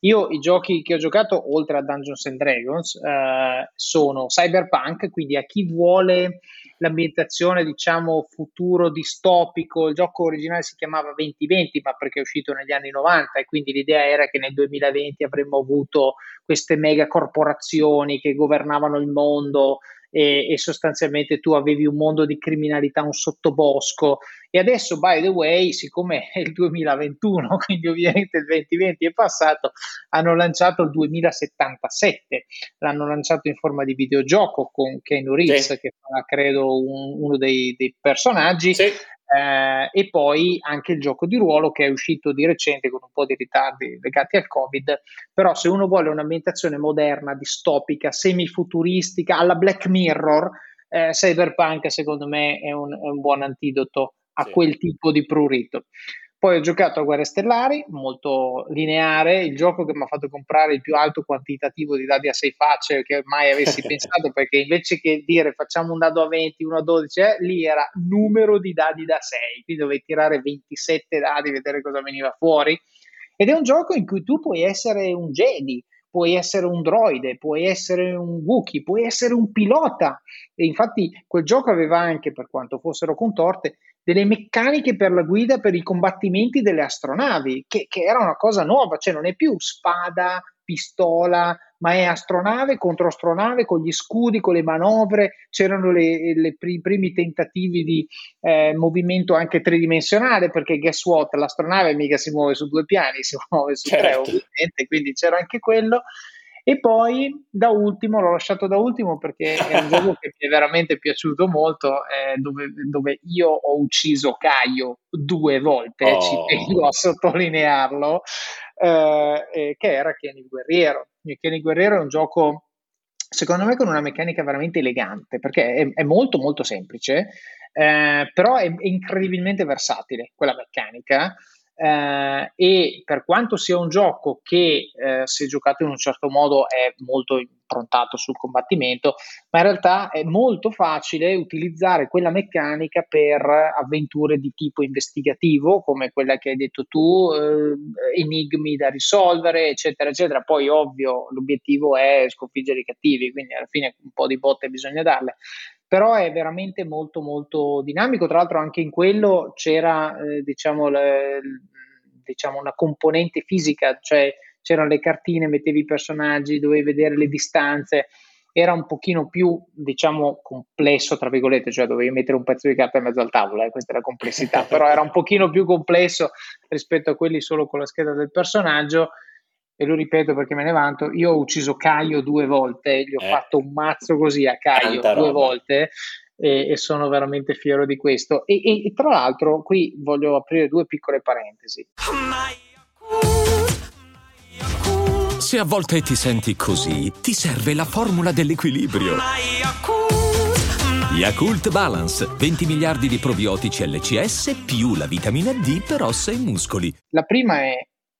Speaker 4: Io i giochi che ho giocato, oltre a Dungeons and Dragons, eh, sono Cyberpunk, quindi a chi vuole l'ambientazione, diciamo, futuro distopico, il gioco originale si chiamava 2020, ma perché è uscito negli anni 90 e quindi l'idea era che nel 2020 avremmo avuto queste mega corporazioni che governavano il mondo, e, e, sostanzialmente tu avevi un mondo di criminalità, un sottobosco e adesso by the way siccome è il 2021 quindi ovviamente il 2020 è passato hanno lanciato il 2077 l'hanno lanciato in forma di videogioco con Ken Reeves sì. che fa credo un, uno dei, dei personaggi sì. Eh, e poi anche il gioco di ruolo che è uscito di recente con un po' di ritardi legati al Covid, però se uno vuole un'ambientazione moderna, distopica, semifuturistica, alla Black Mirror, eh, Cyberpunk secondo me è un, è un buon antidoto a sì. quel tipo di prurito. Poi ho giocato a Guerre Stellari, molto lineare, il gioco che mi ha fatto comprare il più alto quantitativo di dadi a 6 facce che mai avessi pensato, perché invece che dire facciamo un dado a 20, uno a 12, eh, lì era numero di dadi da 6, quindi dovevi tirare 27 dadi, vedere cosa veniva fuori. Ed è un gioco in cui tu puoi essere un Jedi, puoi essere un droide, puoi essere un Wookiee, puoi essere un pilota. E infatti quel gioco aveva anche, per quanto fossero contorte, delle meccaniche per la guida per i combattimenti delle astronavi, che, che era una cosa nuova, cioè non è più spada, pistola, ma è astronave contro astronave con gli scudi, con le manovre, c'erano le, le, i primi tentativi di eh, movimento anche tridimensionale, perché guess what, l'astronave mica si muove su due piani, si muove su certo. tre ovviamente, quindi c'era anche quello. E poi da ultimo, l'ho lasciato da ultimo perché è un gioco che mi è veramente piaciuto molto, eh, dove, dove, io ho ucciso Caio due volte, oh. ci tengo a sottolinearlo, eh, che era Kenny Guerriero. Kenny Guerriero è un gioco secondo me con una meccanica veramente elegante perché è, è molto molto semplice eh, però è, è, incredibilmente versatile quella meccanica eh, e per quanto sia un gioco che eh, se giocato in un certo modo è molto improntato sul combattimento, ma in realtà è molto facile utilizzare quella meccanica per avventure di tipo investigativo, come quella che hai detto tu, eh, enigmi da risolvere, eccetera, eccetera. Poi ovvio l'obiettivo è sconfiggere i cattivi, quindi alla fine un po' di botte bisogna darle però è veramente molto molto dinamico. Tra l'altro anche in quello c'era eh, diciamo, le, diciamo, una componente fisica, cioè c'erano le cartine, mettevi i personaggi, dovevi vedere le distanze. Era un pochino più, diciamo, complesso, tra virgolette, cioè dovevi mettere un pezzo di carta in mezzo al tavolo, eh, questa è la complessità, però era un pochino più complesso rispetto a quelli solo con la scheda del personaggio e lo ripeto perché me ne vanto, io ho ucciso Caio due volte, gli ho eh. fatto un mazzo così a Caio Tanta due roba. volte e, e, sono veramente fiero di questo. E, e, e, tra l'altro qui voglio aprire due piccole parentesi.
Speaker 5: Se a volte ti senti così, ti serve la formula dell'equilibrio. Yakult Balance, 20 miliardi di probiotici LCS più la vitamina D per ossa e muscoli.
Speaker 4: La prima è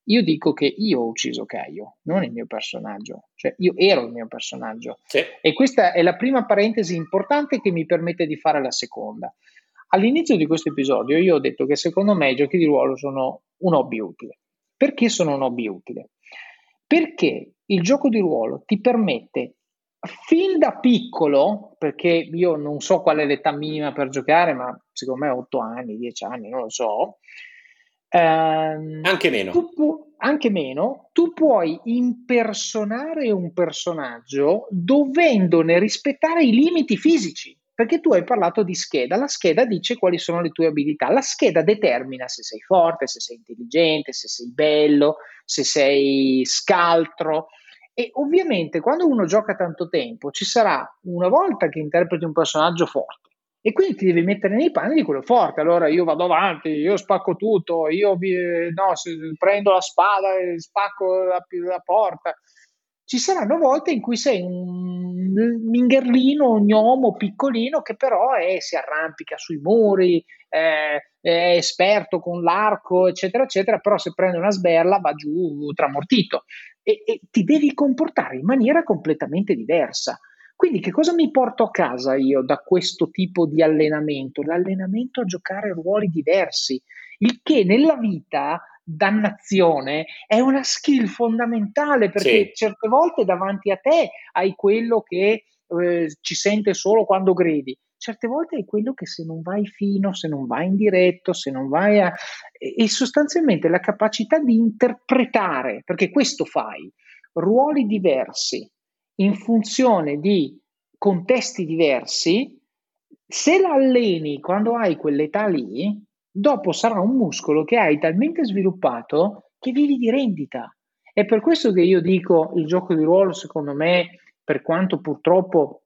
Speaker 4: io dico che io ho ucciso Caio, non il mio personaggio, cioè io ero il mio personaggio. Sì. E questa è la prima parentesi importante che mi permette di fare la seconda. All'inizio di questo episodio io ho detto che secondo me i giochi di ruolo sono un hobby utile. Perché sono un hobby utile? Perché il gioco di ruolo ti permette fin da piccolo, perché io non so qual è l'età minima per giocare, ma secondo me 8 anni, 10 anni, non lo so,
Speaker 3: Ehm, anche meno.
Speaker 4: Tu, anche meno. Tu puoi impersonare un personaggio dovendone rispettare i limiti fisici. Perché tu hai parlato di scheda, la scheda dice quali sono le tue abilità, la scheda determina se sei forte, se sei intelligente, se sei bello, se sei scaltro. E ovviamente quando uno gioca tanto tempo ci sarà una volta che interpreti un personaggio forte, e quindi ti devi mettere nei panni di quello forte. Allora io vado avanti, io spacco tutto, io vi, no, prendo la spada e spacco la, la, porta. Ci saranno volte in cui sei un mingherlino, un gnomo piccolino che però è, si arrampica sui muri, è, è esperto con l'arco, eccetera, eccetera, però se prende una sberla va giù tramortito e, e ti devi comportare in maniera completamente diversa. Quindi che cosa mi porto a casa io da questo tipo di allenamento? L'allenamento a giocare ruoli diversi, il che nella vita, dannazione, è una skill fondamentale perché sì. certe volte davanti a te hai quello che eh, ci sente solo quando gridi. Certe volte è quello che se non vai fino, se non vai in diretto, se non vai a... e sostanzialmente la capacità di interpretare, perché questo fai, ruoli diversi, in funzione di contesti diversi, se la alleni quando hai quell'età lì, dopo sarà un muscolo che hai talmente sviluppato che vivi di rendita. È per questo che io dico il gioco di ruolo, secondo me, per quanto purtroppo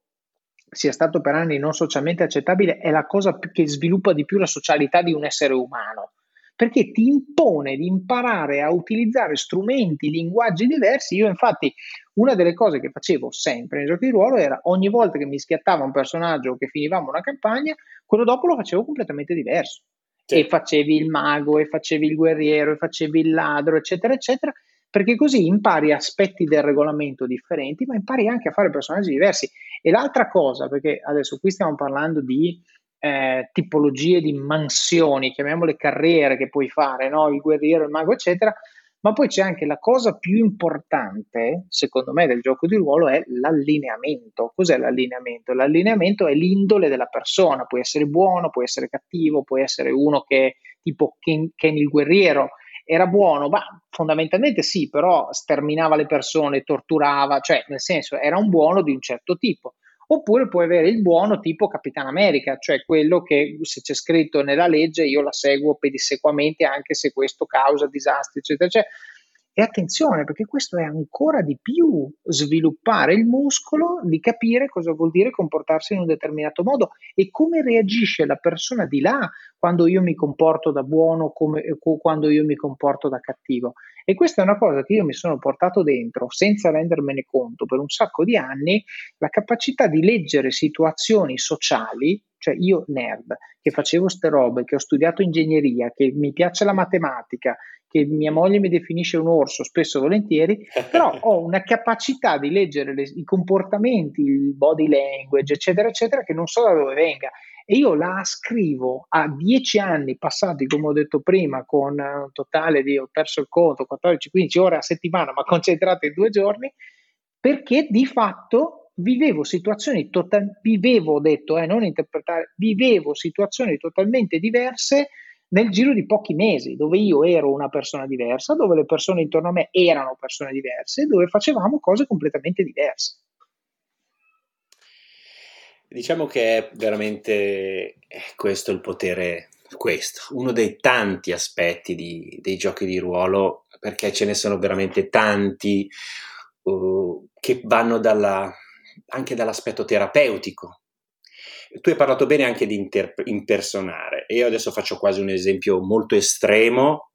Speaker 4: sia stato per anni non socialmente accettabile, è la cosa che sviluppa di più la socialità di un essere umano perché ti impone di imparare a utilizzare strumenti, linguaggi diversi. Io infatti una delle cose che facevo sempre nei giochi di ruolo era ogni volta che mi schiattava un personaggio che finivamo una campagna, quello dopo lo facevo completamente diverso. Sì. E facevi il mago, e facevi il guerriero, e facevi il ladro, eccetera, eccetera, perché così impari aspetti del regolamento differenti, ma impari anche a fare personaggi diversi. E l'altra cosa, perché adesso qui stiamo parlando di eh, tipologie di mansioni, chiamiamole carriere che puoi fare, no? il guerriero, il mago, eccetera, ma poi c'è anche la cosa più importante, secondo me, del gioco di ruolo è l'allineamento. Cos'è l'allineamento? L'allineamento è l'indole della persona, puoi essere buono, puoi essere cattivo, puoi essere uno che tipo Ken, il guerriero, era buono, ma fondamentalmente sì, però sterminava le persone, torturava, cioè nel senso era un buono di un certo tipo oppure puoi avere il buono tipo Capitan America, cioè quello che se c'è scritto nella legge io la seguo pedissequamente anche se questo causa disastri, eccetera, eccetera. E attenzione, perché questo è ancora di più sviluppare il muscolo di capire cosa vuol dire comportarsi in un determinato modo e come reagisce la persona di là quando io mi comporto da buono, come, quando io mi comporto da cattivo. E questa è una cosa che io mi sono portato dentro senza rendermene conto per un sacco di anni, la capacità di leggere situazioni sociali cioè io nerd, che facevo ste robe, che ho studiato ingegneria, che mi piace la matematica, che mia moglie mi definisce un orso spesso e volentieri, però ho una capacità di leggere le, i comportamenti, il body language, eccetera, eccetera, che non so da dove venga. E io la scrivo a dieci anni passati, come ho detto prima, con un totale di, ho perso il conto, 14-15 ore a settimana, ma concentrate in due giorni, perché di fatto vivevo situazioni totalmente, vivevo, ho detto, eh, non interpretare, vivevo situazioni totalmente diverse nel giro di pochi mesi, dove io ero una persona diversa, dove le persone intorno a me erano persone diverse, dove facevamo cose completamente diverse.
Speaker 3: Diciamo che è veramente questo il potere, questo, uno dei tanti aspetti di, dei giochi di ruolo, perché ce ne sono veramente tanti uh, che vanno dalla, anche dall'aspetto terapeutico, tu hai parlato bene anche di inter- impersonare e io adesso faccio quasi un esempio molto estremo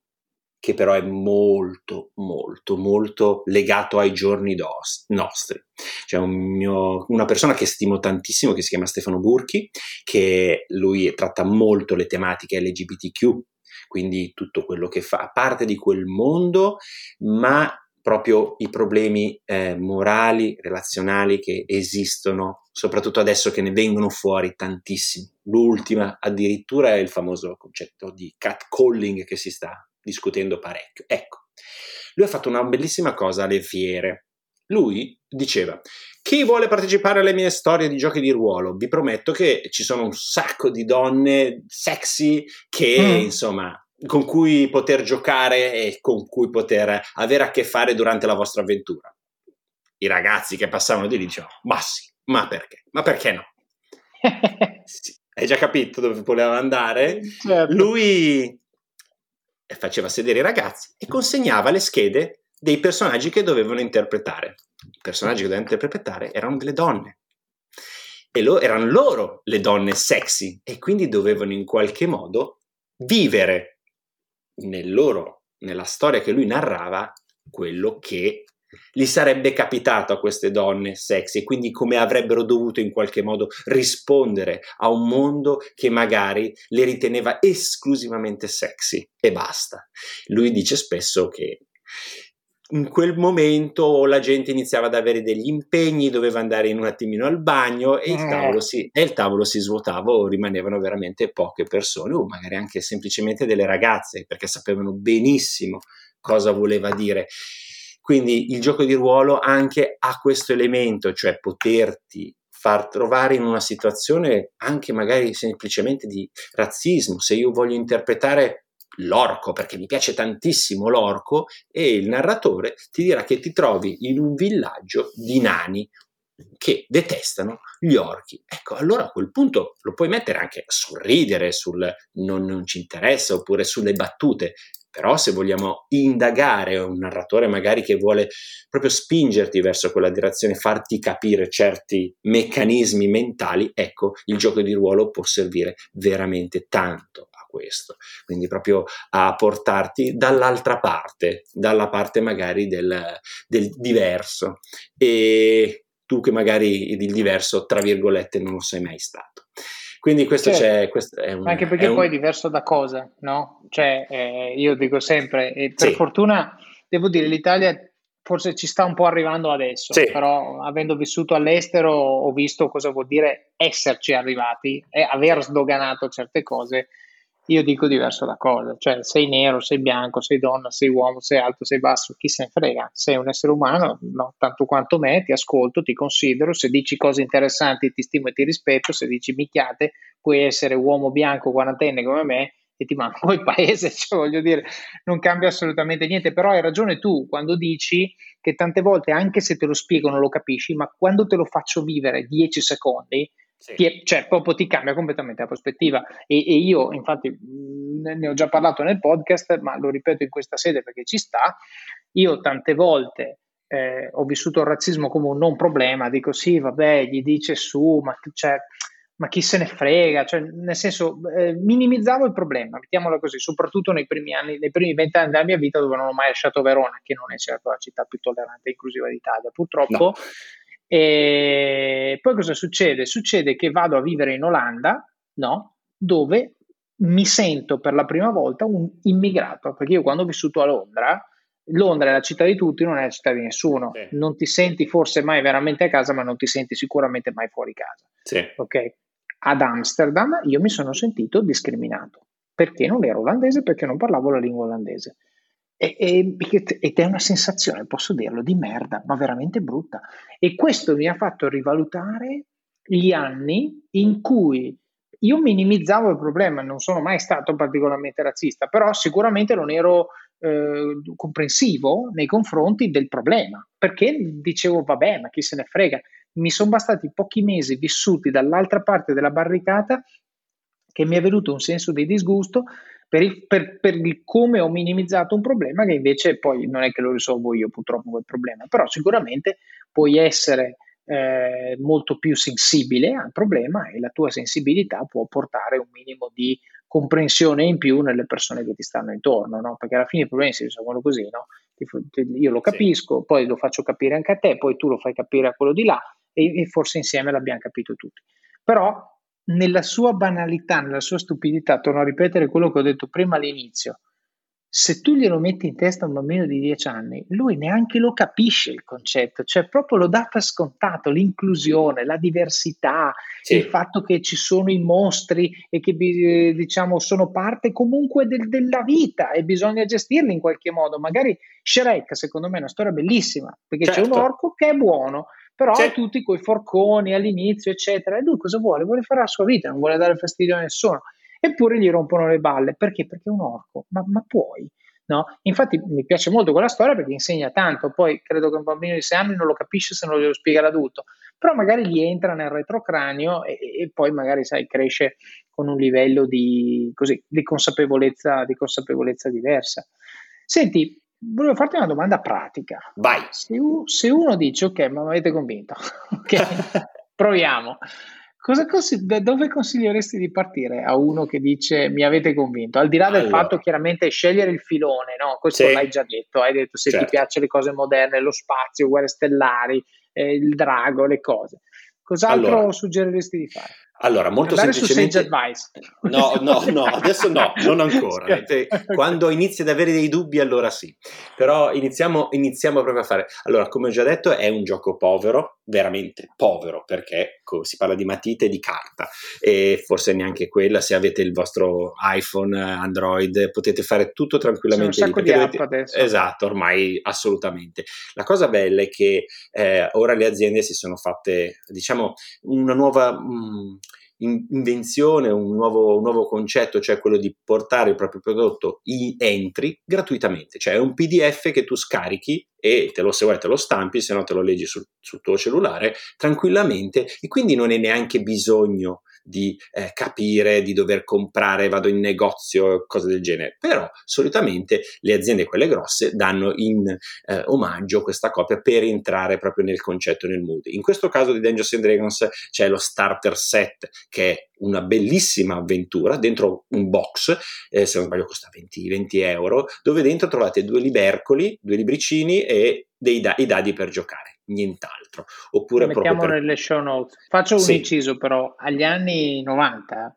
Speaker 3: che però è molto, molto, molto legato ai giorni dos- nostri. C'è un mio, una persona che stimo tantissimo che si chiama Stefano Burchi, che lui tratta molto le tematiche LGBTQ, quindi tutto quello che fa parte di quel mondo, ma proprio i problemi eh, morali, relazionali che esistono, soprattutto adesso che ne vengono fuori tantissimi. L'ultima addirittura è il famoso concetto di catcalling che si sta discutendo parecchio. Ecco, lui ha fatto una bellissima cosa alle fiere. Lui diceva, chi vuole partecipare alle mie storie di giochi di ruolo, vi prometto che ci sono un sacco di donne sexy che, mm. insomma, con cui poter giocare e con cui poter avere a che fare durante la vostra avventura. I ragazzi che passavano di lì dicevano, ma sì, ma perché? Ma perché no? sì, hai già capito dove voleva andare? Certo. Lui faceva sedere i ragazzi e consegnava le schede dei personaggi che dovevano interpretare. I personaggi che dovevano interpretare erano delle donne. E lo, erano loro le donne sexy e quindi dovevano in qualche modo vivere nel loro, nella storia che lui narrava quello che gli sarebbe capitato a queste donne sexy e quindi come avrebbero dovuto in qualche modo rispondere a un mondo che magari le riteneva esclusivamente sexy e basta. Lui dice spesso che in quel momento la gente iniziava ad avere degli impegni, doveva andare un attimino al bagno e il, eh. tavolo si, e il tavolo si svuotava o rimanevano veramente poche persone o magari anche semplicemente delle ragazze perché sapevano benissimo cosa voleva dire. Quindi il gioco di ruolo anche ha questo elemento, cioè poterti far trovare in una situazione anche magari semplicemente di razzismo. Se io voglio interpretare l'orco, perché mi piace tantissimo l'orco, e il narratore ti dirà che ti trovi in un villaggio di nani che detestano gli orchi. Ecco, allora a quel punto lo puoi mettere anche a sorridere sul non, non ci interessa oppure sulle battute, però se vogliamo indagare un narratore magari che vuole proprio spingerti verso quella direzione, farti capire certi meccanismi mentali, ecco, il gioco di ruolo può servire veramente tanto questo, quindi proprio a portarti dall'altra parte, dalla parte magari del, del diverso e tu che magari il diverso, tra virgolette, non lo sei mai stato. Quindi questo certo. c'è. Questo
Speaker 4: un, Anche perché poi è diverso da cosa, no? Cioè, eh, io dico sempre, e per sì. fortuna devo dire, l'Italia forse ci sta un po' arrivando adesso, sì. però avendo vissuto all'estero ho visto cosa vuol dire esserci arrivati e aver sdoganato certe cose io dico diverso da cosa, cioè sei nero, sei bianco, sei donna, sei uomo, sei alto, sei basso, chi se ne frega, sei un essere umano, no, tanto quanto me, ti ascolto, ti considero, se dici cose interessanti ti stimo e ti rispetto, se dici micchiate puoi essere uomo bianco quarantenne come me e ti mando poi paese, cioè voglio dire, non cambia assolutamente niente, però hai ragione tu quando dici che tante volte anche se te lo spiego non lo capisci, ma quando te lo faccio vivere 10 secondi, sì. Ti, cioè, proprio ti cambia completamente la prospettiva. E, e, io, infatti, ne ho già parlato nel podcast, ma lo ripeto in questa sede perché ci sta. Io tante volte eh, ho vissuto il razzismo come un non problema, dico sì, vabbè, gli dice su, ma, cioè, ma chi se ne frega, cioè, nel senso, eh, minimizzavo il problema, mettiamola così, soprattutto nei primi anni, nei primi vent'anni della mia vita dove non ho mai lasciato Verona, che non è certo la città più tollerante e inclusiva d'Italia, purtroppo. No e poi cosa succede? Succede che vado a vivere in Olanda no? Dove mi sento per la prima volta un immigrato, perché io quando ho vissuto a Londra, Londra è la città di tutti, non è la città di nessuno. Sì. Non ti senti forse mai veramente a casa, ma non ti senti sicuramente mai fuori casa.
Speaker 3: Sì.
Speaker 4: Ok? Ad Amsterdam io mi sono sentito discriminato perché non ero olandese, perché non parlavo la lingua olandese. Ed è una sensazione, posso dirlo, di merda, ma veramente brutta. E questo mi ha fatto rivalutare gli anni in cui io minimizzavo il problema, non sono mai stato particolarmente razzista, però sicuramente non ero eh, comprensivo nei confronti del problema, perché dicevo vabbè, ma chi se ne frega, mi sono bastati pochi mesi vissuti dall'altra parte della barricata che mi è venuto un senso di disgusto per, il, per, per il come ho minimizzato un problema che invece poi non è che lo risolvo io purtroppo quel problema, però sicuramente puoi essere eh, molto più sensibile al problema e la tua sensibilità può portare un minimo di comprensione in più nelle persone che ti stanno intorno, no? perché alla fine i problemi si risolvono così, no? io lo capisco, sì. poi lo faccio capire anche a te, poi tu lo fai capire a quello di là e, e forse insieme l'abbiamo capito tutti. Però nella sua banalità, nella sua stupidità, torno a ripetere quello che ho detto prima all'inizio, se tu glielo metti in testa a un bambino di 10 anni, lui neanche lo capisce il concetto, cioè proprio lo dà per scontato, l'inclusione, la diversità, sì. il fatto che ci sono i mostri e che diciamo sono parte comunque del, della vita e bisogna gestirli in qualche modo. Magari Shrek, secondo me, è una storia bellissima, perché certo. c'è un certo. orco che è buono, però certo. tutti quei forconi all'inizio, eccetera. E lui cosa vuole? Vuole fare la sua vita, non vuole dare fastidio a nessuno. Eppure gli rompono le balle. Perché? Perché è un orco. Ma, ma puoi? No? Infatti mi piace molto quella storia perché insegna tanto, poi credo che un bambino di 6 anni non lo capisce se non glielo spiega l'adulto, però magari gli entra nel retrocranio e, e poi magari sai, cresce con un livello di, così, di, consapevolezza, di consapevolezza diversa. Senti, volevo farti una domanda pratica.
Speaker 3: Vai.
Speaker 4: Se, se uno dice, ok, ma mi avete convinto, ok, proviamo. Consigli- da dove consiglieresti di partire a uno che dice mi avete convinto? Al di là del allora. fatto chiaramente scegliere il filone, no? Questo sì. l'hai già detto, hai detto se certo. ti piacciono le cose moderne, lo spazio, guerre stellari, eh, il drago, le cose. Cos'altro allora. suggeriresti di fare?
Speaker 3: Allora, molto Andare semplicemente... No, no, no, adesso no, non ancora. Quando inizi ad avere dei dubbi, allora sì. Però iniziamo, iniziamo proprio a fare... Allora, come ho già detto, è un gioco povero, veramente povero, perché si parla di matite e di carta. E forse neanche quella, se avete il vostro iPhone, Android, potete fare tutto tranquillamente.
Speaker 4: C'è un sacco
Speaker 3: lì,
Speaker 4: di app dovete... adesso.
Speaker 3: Esatto, ormai assolutamente. La cosa bella è che eh, ora le aziende si sono fatte, diciamo, una nuova... Mh, mm, invenzione, un nuovo, un nuovo, concetto, cioè quello di portare il proprio prodotto in entry gratuitamente, cioè è un PDF che tu scarichi e te lo, se vuoi te lo stampi, se no te lo leggi sul, sul tuo cellulare tranquillamente e quindi non hai neanche bisogno di eh, capire, di dover comprare, vado in negozio, cose del genere. Però solitamente le aziende, quelle grosse, danno in eh, omaggio questa copia per entrare proprio nel concetto, nel mood. In questo caso di Dungeons and Dragons c'è lo starter set che è una bellissima avventura dentro un box, eh, se non sbaglio costa 20, 20, euro, dove dentro trovate due libercoli, due libricini e dei da- i dadi per giocare nient'altro. Oppure
Speaker 4: Lo mettiamo per... nelle show notes. Faccio un sì. inciso però, agli anni 90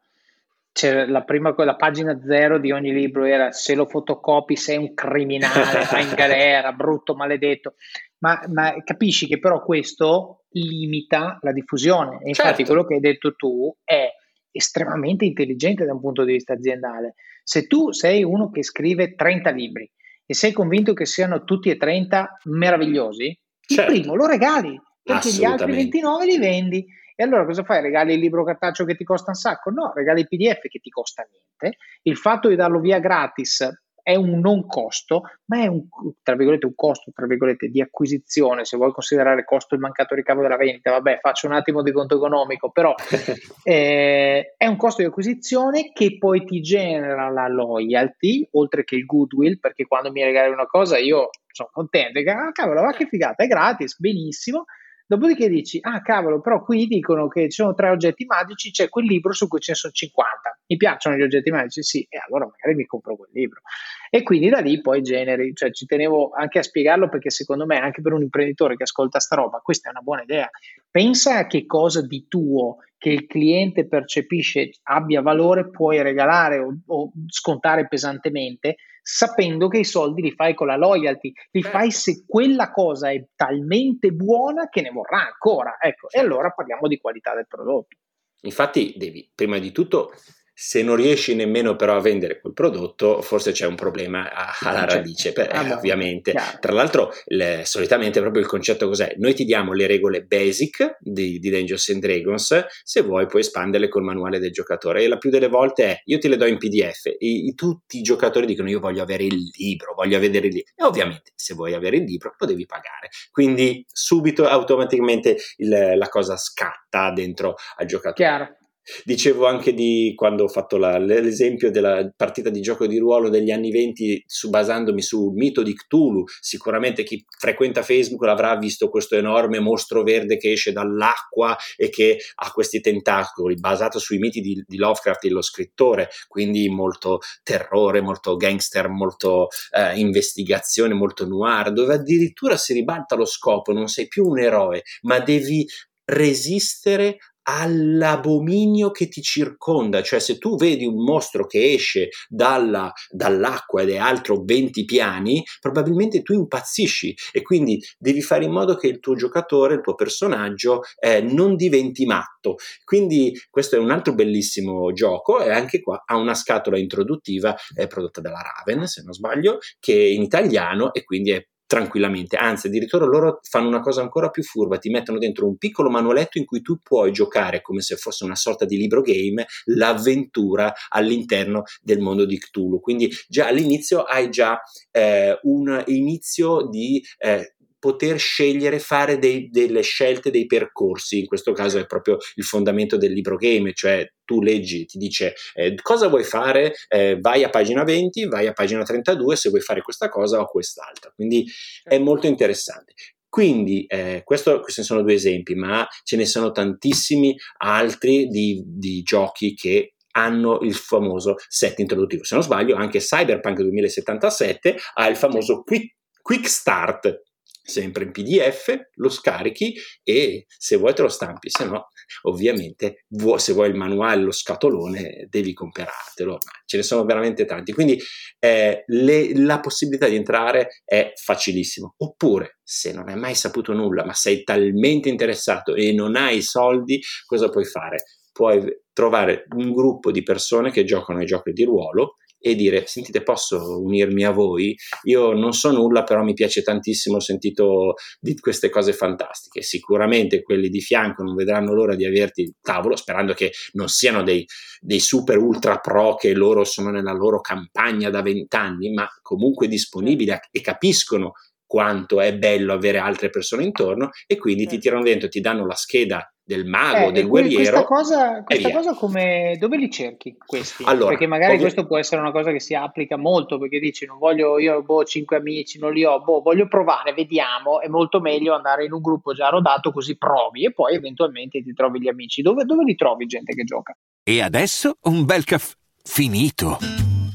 Speaker 4: c'era la prima la pagina zero di ogni libro era se lo fotocopi sei un criminale, vai in galera, brutto, maledetto. Ma, ma, capisci che però questo limita la diffusione. E infatti certo. quello che hai detto tu è estremamente intelligente da un punto di vista aziendale. Se tu sei uno che scrive 30 libri e sei convinto che siano tutti e 30 meravigliosi, certo. il primo lo regali perché gli altri 29 li vendi. E allora cosa fai? Regali il libro cartaceo che ti costa un sacco? No, regali il PDF che ti costa niente. Il fatto di darlo via gratis è un non costo, ma è un, tra virgolette, un costo tra virgolette, di acquisizione. Se vuoi considerare costo il mancato ricavo della vendita, vabbè, faccio un attimo di conto economico, però eh, è un costo di acquisizione che poi ti genera la loyalty, oltre che il goodwill, perché quando mi regali una cosa io sono contento, ah, cavolo, ma che figata, è gratis, benissimo Dopodiché dici, ah cavolo, però qui dicono che ci sono tre oggetti magici, c'è quel libro su cui ce ne sono 50. Mi piacciono gli oggetti magici? Sì, e allora magari mi compro quel libro. E quindi da lì poi generi, cioè ci tenevo anche a spiegarlo perché secondo me anche per un imprenditore che ascolta sta roba, questa è una buona idea. Pensa a che cosa di tuo che il cliente percepisce abbia valore puoi regalare o, o scontare pesantemente sapendo che i soldi li fai con la loyalty, li certo. fai se quella cosa è talmente buona che ne vorrà ancora. Ecco, e allora parliamo di qualità del prodotto.
Speaker 3: Infatti devi prima di tutto se non riesci nemmeno però a vendere quel prodotto, forse c'è un problema alla certo. radice, per, ah, ovviamente. Chiaro. Tra l'altro, le, solitamente proprio il concetto cos'è? Noi ti diamo le regole basic di, di Dangerous and Dragons, se vuoi puoi espanderle col manuale del giocatore. E la più delle volte è, io te le do in PDF, e, e tutti i giocatori dicono io voglio avere il libro, voglio vedere il libro. E ovviamente, se vuoi avere il libro, lo devi pagare. Quindi subito, automaticamente, il, la cosa scatta dentro al giocatore.
Speaker 4: Chiaro.
Speaker 3: Dicevo anche di quando ho fatto la, l'esempio della partita di gioco di ruolo degli anni 20 su, basandomi sul mito di Cthulhu. Sicuramente chi frequenta Facebook l'avrà visto questo enorme mostro verde che esce dall'acqua e che ha questi tentacoli, basato sui miti di, di Lovecraft, lo scrittore, quindi molto terrore, molto gangster, molto eh, investigazione, molto noir, dove addirittura si ribalta lo scopo, non sei più un eroe, ma devi resistere all'abominio che ti circonda, cioè se tu vedi un mostro che esce dalla, dall'acqua ed è altro 20 piani, probabilmente tu impazzisci e quindi devi fare in modo che il tuo giocatore, il tuo personaggio eh, non diventi matto. Quindi questo è un altro bellissimo gioco e anche qua ha una scatola introduttiva eh, prodotta dalla Raven, se non sbaglio, che è in italiano e quindi è tranquillamente, anzi addirittura loro fanno una cosa ancora più furba, ti mettono dentro un piccolo manualetto in cui tu puoi giocare come se fosse una sorta di libro game l'avventura all'interno del mondo di Cthulhu, quindi già all'inizio hai già eh, un inizio di eh, poter scegliere, fare dei, delle scelte, dei percorsi. In questo caso è proprio il fondamento del libro game, cioè tu leggi, ti dice eh, cosa vuoi fare, eh, vai a pagina 20, vai a pagina 32 se vuoi fare questa cosa o quest'altra. Quindi è certo. molto interessante. Quindi eh, questo, questi sono due esempi, ma ce ne sono tantissimi altri di, di giochi che hanno il famoso set introduttivo. Se non sbaglio, anche Cyberpunk 2077 ha il famoso quick, quick Start, sempre in PDF, lo scarichi e se vuoi te lo stampi, se no ovviamente se vuoi il manuale, lo scatolone, devi comprartelo, ma ce ne sono veramente tanti. Quindi eh, le, la possibilità di entrare è facilissimo. Oppure se non hai mai saputo nulla, ma sei talmente interessato e non hai soldi, cosa puoi fare? Puoi trovare un gruppo di persone che giocano ai giochi di ruolo e dire sentite posso unirmi a voi? Io non so nulla però mi piace tantissimo ho sentito di queste cose fantastiche. Sicuramente quelli di fianco non vedranno l'ora di averti il tavolo sperando che non siano dei, dei super ultra pro che loro sono nella loro campagna da vent'anni ma comunque disponibili e capiscono quanto è bello avere altre persone intorno e quindi ti certo. tirano dentro, ti danno la scheda del mago, eh, del guerriero.
Speaker 4: Questa cosa, questa cosa come, dove li cerchi questi? Allora, perché magari ovvi- questo può essere una cosa che si applica molto, perché dici non voglio, io boh, cinque amici, non li ho, boh, voglio provare, vediamo, è molto meglio andare in un gruppo già rodato così provi e poi eventualmente ti trovi gli amici. Dove, dove li trovi gente che gioca?
Speaker 5: E adesso un bel caffè finito.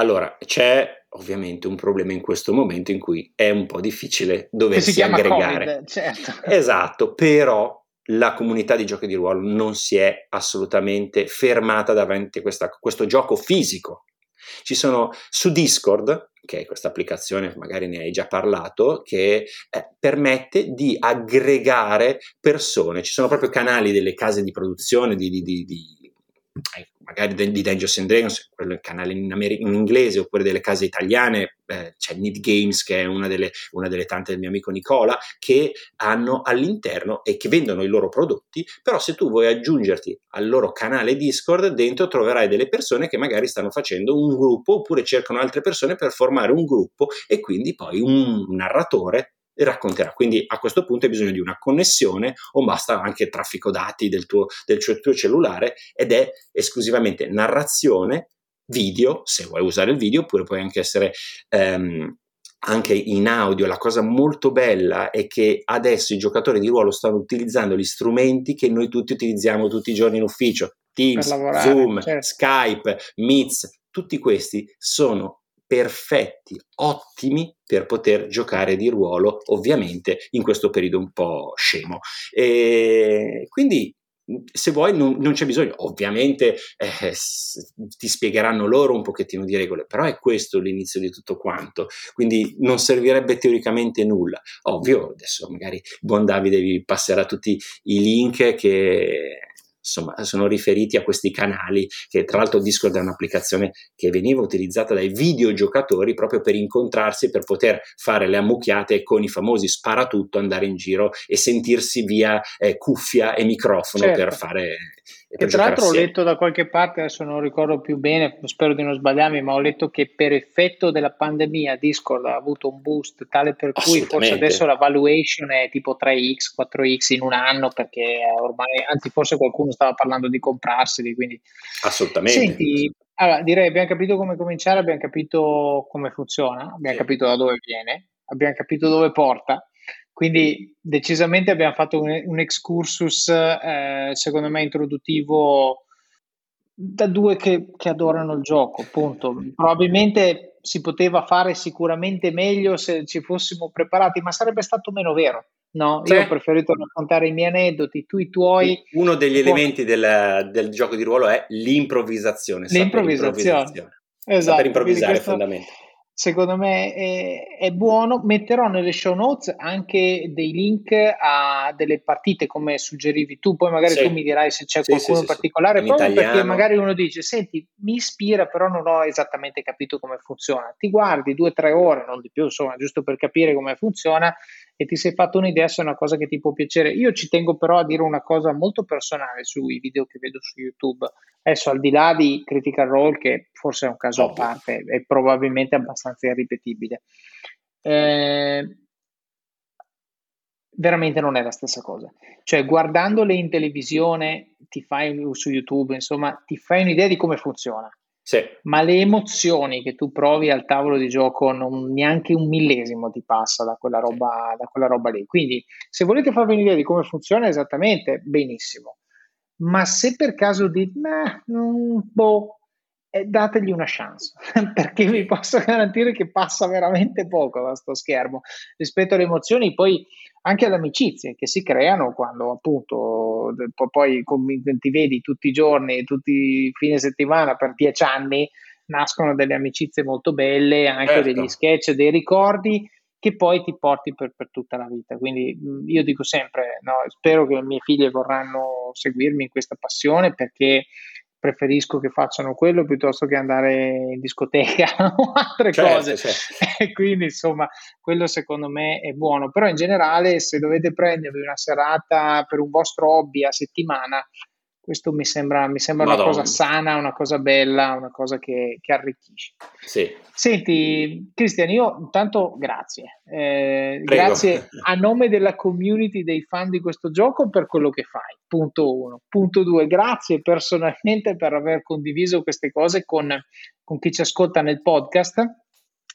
Speaker 3: Allora, c'è ovviamente un problema in questo momento in cui è un po' difficile doversi aggregare.
Speaker 4: COVID, certo.
Speaker 3: Esatto, però la comunità di giochi di ruolo non si è assolutamente fermata davanti a questa, questo gioco fisico. Ci sono su Discord, che è questa applicazione, magari ne hai già parlato, che eh, permette di aggregare persone. Ci sono proprio canali delle case di produzione, di, di, di, di magari di Dangerous and Dragons, quello il canale in, Amer- in inglese, oppure delle case italiane, eh, c'è Need Games che è una delle, una delle, tante del mio amico Nicola, che hanno all'interno e che vendono i loro prodotti, però se tu vuoi aggiungerti al loro canale Discord, dentro troverai delle persone che magari stanno facendo un gruppo oppure cercano altre persone per formare un gruppo e quindi poi un narratore racconterà. Quindi a questo punto hai bisogno di una connessione o basta anche traffico dati del tuo, del tuo cellulare ed è esclusivamente narrazione, video, se vuoi usare il video, oppure puoi anche essere ehm, anche in audio. La cosa molto bella è che adesso i giocatori di ruolo stanno utilizzando gli strumenti che noi tutti utilizziamo tutti i giorni in ufficio. Teams, Zoom, certo. Skype, Meets, tutti questi sono perfetti, ottimi per poter giocare di ruolo, ovviamente in questo periodo un po' scemo. E quindi se vuoi non, non, c'è bisogno, ovviamente eh, ti spiegheranno loro un pochettino di regole, però è questo l'inizio di tutto quanto, quindi non servirebbe teoricamente nulla. Ovvio, adesso magari buon Davide vi passerà tutti i link che insomma, sono riferiti a questi canali, che tra l'altro Discord è un'applicazione che veniva utilizzata dai videogiocatori proprio per incontrarsi, per poter fare le ammucchiate con i famosi sparatutto, andare in giro e sentirsi via eh, cuffia e microfono certo. per fare
Speaker 4: e tra l'altro ho letto da qualche parte, adesso non ricordo più bene, spero di non sbagliarmi, ma ho letto che per effetto della pandemia Discord ha avuto un boost tale per cui forse adesso la valuation è tipo 3x, 4x in un anno perché ormai, anzi forse qualcuno stava parlando di comprarseli, quindi...
Speaker 3: Assolutamente.
Speaker 4: Senti, allora, direi abbiamo capito come cominciare, abbiamo capito come funziona, abbiamo sì. capito da dove viene, abbiamo capito dove porta quindi decisamente abbiamo fatto un, un excursus, eh, secondo me, introduttivo da due che, che, adorano il gioco, appunto. Probabilmente si poteva fare sicuramente meglio se ci fossimo preparati, ma sarebbe stato meno vero. No, sì. io ho preferito raccontare i miei aneddoti, tu i tuoi.
Speaker 3: Uno degli elementi del, del, gioco di ruolo è l'improvvisazione.
Speaker 4: L'improvvisazione.
Speaker 3: Esatto. Per improvvisare questo, fondamentalmente
Speaker 4: secondo me è, è, buono. Metterò nelle show notes anche dei link a delle partite come suggerivi tu, poi magari sì. tu mi dirai se c'è sì, qualcuno sì, in particolare, in proprio italiano. perché magari uno dice, senti, mi ispira, però non ho esattamente capito come funziona. Ti guardi due o tre ore, non di più, insomma, giusto per capire come funziona e ti sei fatto un'idea se è una cosa che ti può piacere. Io ci tengo però a dire una cosa molto personale sui video che vedo su YouTube. Adesso, al di là di Critical Role, che forse è un caso a parte e probabilmente abbastanza irripetibile, eh, veramente non è la stessa cosa. Cioè, guardandole in televisione, ti fai su YouTube, insomma, ti fai un'idea di come funziona.
Speaker 3: Sì.
Speaker 4: Ma le emozioni che tu provi al tavolo di gioco non neanche un millesimo ti passa da quella roba, da quella roba lì. Quindi, se volete farvi un'idea di come funziona esattamente, benissimo. Ma se per caso dite, boh, eh, dategli una chance, perché vi posso garantire che passa veramente poco da sto schermo rispetto alle emozioni, poi anche alle amicizie che si creano quando appunto poi ti vedi tutti i giorni, tutti i fine settimana per dieci anni, nascono delle amicizie molto belle, anche certo. degli sketch, dei ricordi che poi ti porti per, per tutta la vita. Quindi io dico sempre, no, spero che le mie figlie vorranno seguirmi in questa passione perché preferisco che facciano quello piuttosto che andare in discoteca o altre certo, cose. Certo. E quindi, insomma, quello secondo me è buono. Però in generale, se dovete prendervi una serata per un vostro hobby a settimana, questo mi sembra, mi sembra una cosa sana, una cosa bella, una cosa che, che arricchisce.
Speaker 3: Sì.
Speaker 4: Senti, Cristian, io intanto grazie. Eh, grazie a nome della community dei fan di questo gioco per quello che fai. Punto uno. Punto due, grazie personalmente per aver condiviso queste cose con, con chi ci ascolta nel podcast.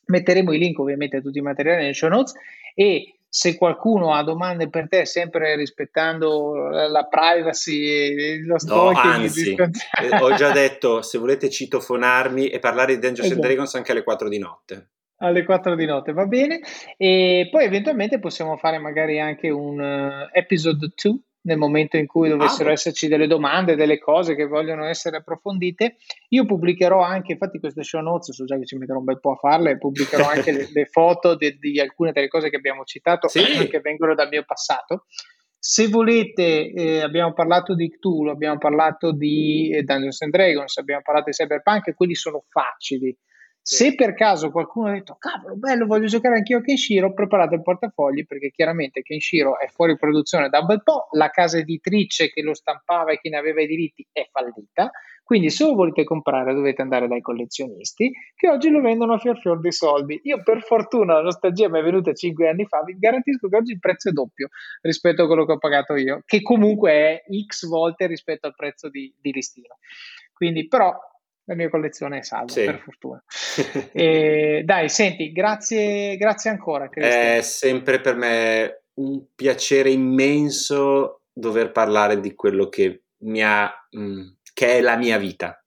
Speaker 4: Metteremo i link ovviamente a tutti i materiali nelle show notes e se qualcuno ha domande per te, sempre rispettando la privacy e lo.
Speaker 3: No, anzi, eh, ho già detto, se volete citofonarmi e parlare di Dungeons esatto. Dragons anche alle 4 di notte.
Speaker 4: Alle 4 di notte, va bene. E poi eventualmente possiamo fare magari anche un uh, episode 2 nel momento in cui dovessero ah, esserci delle domande, delle cose che vogliono essere approfondite. Io pubblicherò anche, infatti queste show notes, so già che ci metterò un bel po' a farle, pubblicherò anche le, le, foto di, di, alcune delle cose che abbiamo citato, sì. che vengono dal mio passato. Se volete, eh, abbiamo parlato di Cthulhu, abbiamo parlato di eh, Dungeons and Dragons, abbiamo parlato di Cyberpunk, quelli sono facili. Se per caso qualcuno ha detto, cavolo, bello, voglio giocare anch'io a Kenshiro, preparate il portafogli perché chiaramente Kenshiro è fuori produzione da un bel po', la casa editrice che lo stampava e chi ne aveva i diritti è fallita, quindi se lo volete comprare dovete andare dai collezionisti che oggi lo vendono a fior fior dei soldi. Io per fortuna la nostalgia mi è venuta 5 anni fa, vi garantisco che oggi il prezzo è doppio rispetto a quello che ho pagato io, che comunque è x volte rispetto al prezzo di, di listino. Quindi però la mia collezione è salva, sì. per fortuna. e, dai, senti, grazie, grazie ancora.
Speaker 3: Cristian. È sempre per me un piacere immenso dover parlare di quello che mi ha, mh, mm, che è la mia vita,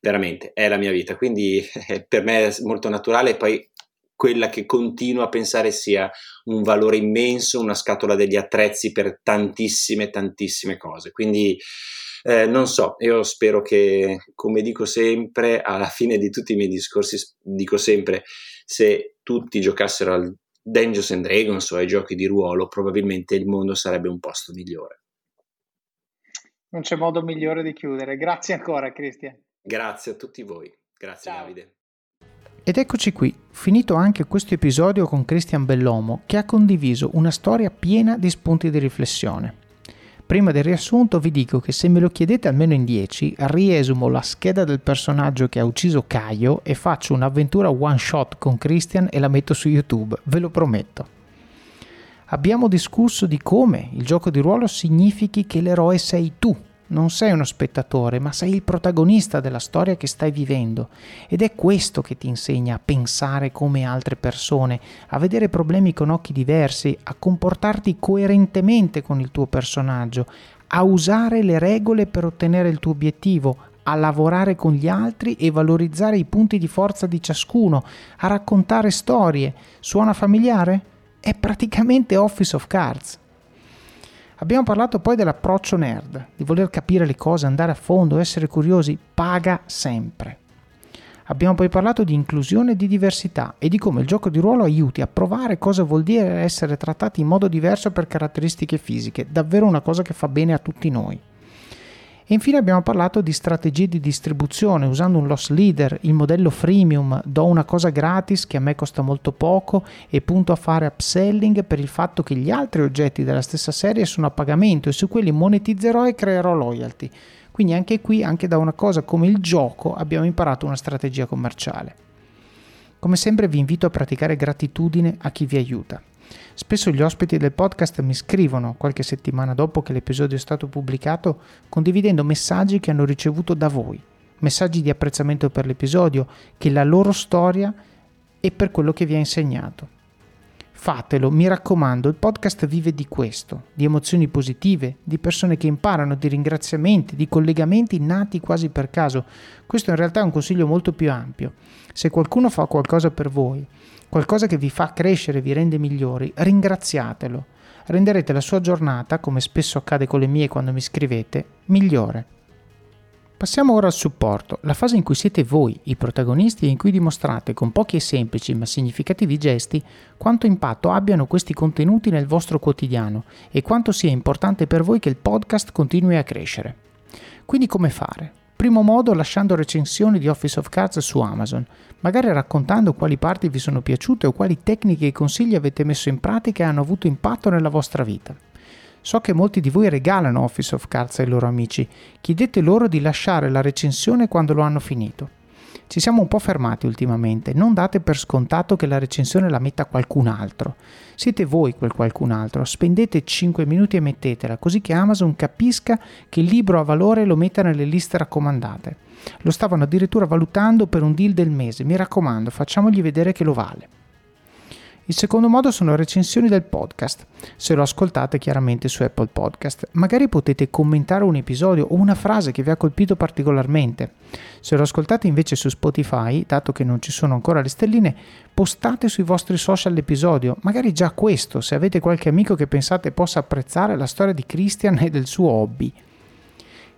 Speaker 3: veramente, è la mia vita, quindi per me è molto naturale e poi quella che continuo a pensare sia un valore immenso, una scatola degli attrezzi per tantissime, tantissime cose. Quindi eh, non so, io spero che, come dico sempre, alla fine di tutti i miei discorsi, dico sempre, se tutti giocassero al Dungeons and Dragons o ai giochi di ruolo, probabilmente il mondo sarebbe un posto migliore.
Speaker 4: Non c'è modo migliore di chiudere. Grazie ancora, Cristian.
Speaker 3: Grazie a tutti voi. Grazie, Ciao. Davide.
Speaker 2: Ed eccoci qui, finito anche questo episodio con Cristian Bellomo, che ha condiviso una storia piena di spunti di riflessione. Prima del riassunto vi dico che se me lo chiedete almeno in 10, riesumo la scheda del personaggio che ha ucciso Caio e faccio un'avventura one shot con Christian e la metto su YouTube, ve lo prometto. Abbiamo discusso di come il gioco di ruolo significhi che l'eroe sei tu, non sei uno spettatore, ma sei il protagonista della storia che stai vivendo ed è questo che ti insegna a pensare come altre persone, a vedere problemi con occhi diversi, a comportarti coerentemente con il tuo personaggio, a usare le regole per ottenere il tuo obiettivo, a lavorare con gli altri e valorizzare i punti di forza di ciascuno, a raccontare storie. Suona familiare? È praticamente Office of Cards. Abbiamo parlato poi dell'approccio nerd, di voler capire le cose, andare a fondo, essere curiosi, paga sempre. Abbiamo poi parlato di inclusione e di diversità e di come il gioco di ruolo aiuti a provare cosa vuol dire essere trattati in modo diverso per caratteristiche fisiche, davvero una cosa che fa bene a tutti noi. E infine abbiamo parlato di strategie di distribuzione usando un loss leader, il modello freemium, do una cosa gratis che a me costa molto poco e punto a fare upselling per il fatto che gli altri oggetti della stessa serie sono a pagamento e su quelli monetizzerò e creerò loyalty. Quindi anche qui, anche da una cosa come il gioco, abbiamo imparato una strategia commerciale. Come sempre vi invito a praticare gratitudine a chi vi aiuta. Spesso gli ospiti del podcast mi scrivono qualche settimana dopo che l'episodio è stato pubblicato condividendo messaggi che hanno ricevuto da voi, messaggi di apprezzamento per l'episodio, che la loro storia e per quello che vi ha insegnato. Fatelo, mi raccomando, il podcast vive di questo, di emozioni positive, di persone che imparano, di ringraziamenti, di collegamenti nati quasi per caso. Questo in realtà è un consiglio molto più ampio. Se qualcuno fa qualcosa per voi, qualcosa che vi fa crescere, vi rende migliori, ringraziatelo. Renderete la sua giornata, come spesso accade con le mie quando mi scrivete, migliore. Passiamo ora al supporto, la fase in cui siete voi i protagonisti e in cui dimostrate con pochi e semplici ma significativi gesti quanto impatto abbiano questi contenuti nel vostro quotidiano e quanto sia importante per voi che il podcast continui a crescere. Quindi come fare? Primo modo lasciando recensioni di Office of Cards su Amazon, magari raccontando quali parti vi sono piaciute o quali tecniche e consigli avete messo in pratica e hanno avuto impatto nella vostra vita. So che molti di voi regalano Office of Cards ai loro amici, chiedete loro di lasciare la recensione quando lo hanno finito. Ci siamo un po' fermati ultimamente, non date per scontato che la recensione la metta qualcun altro. Siete voi quel qualcun altro, spendete 5 minuti e mettetela, così che Amazon capisca che il libro ha valore e lo metta nelle liste raccomandate. Lo stavano addirittura valutando per un deal del mese, mi raccomando, facciamogli vedere che lo vale. Il secondo modo sono recensioni del podcast, se lo ascoltate chiaramente su Apple Podcast. Magari potete commentare un episodio o una frase che vi ha colpito particolarmente. Se lo ascoltate invece su Spotify, dato che non ci sono ancora le stelline, postate sui vostri social l'episodio, magari già questo, se avete qualche amico che pensate possa apprezzare la storia di Christian e del suo hobby.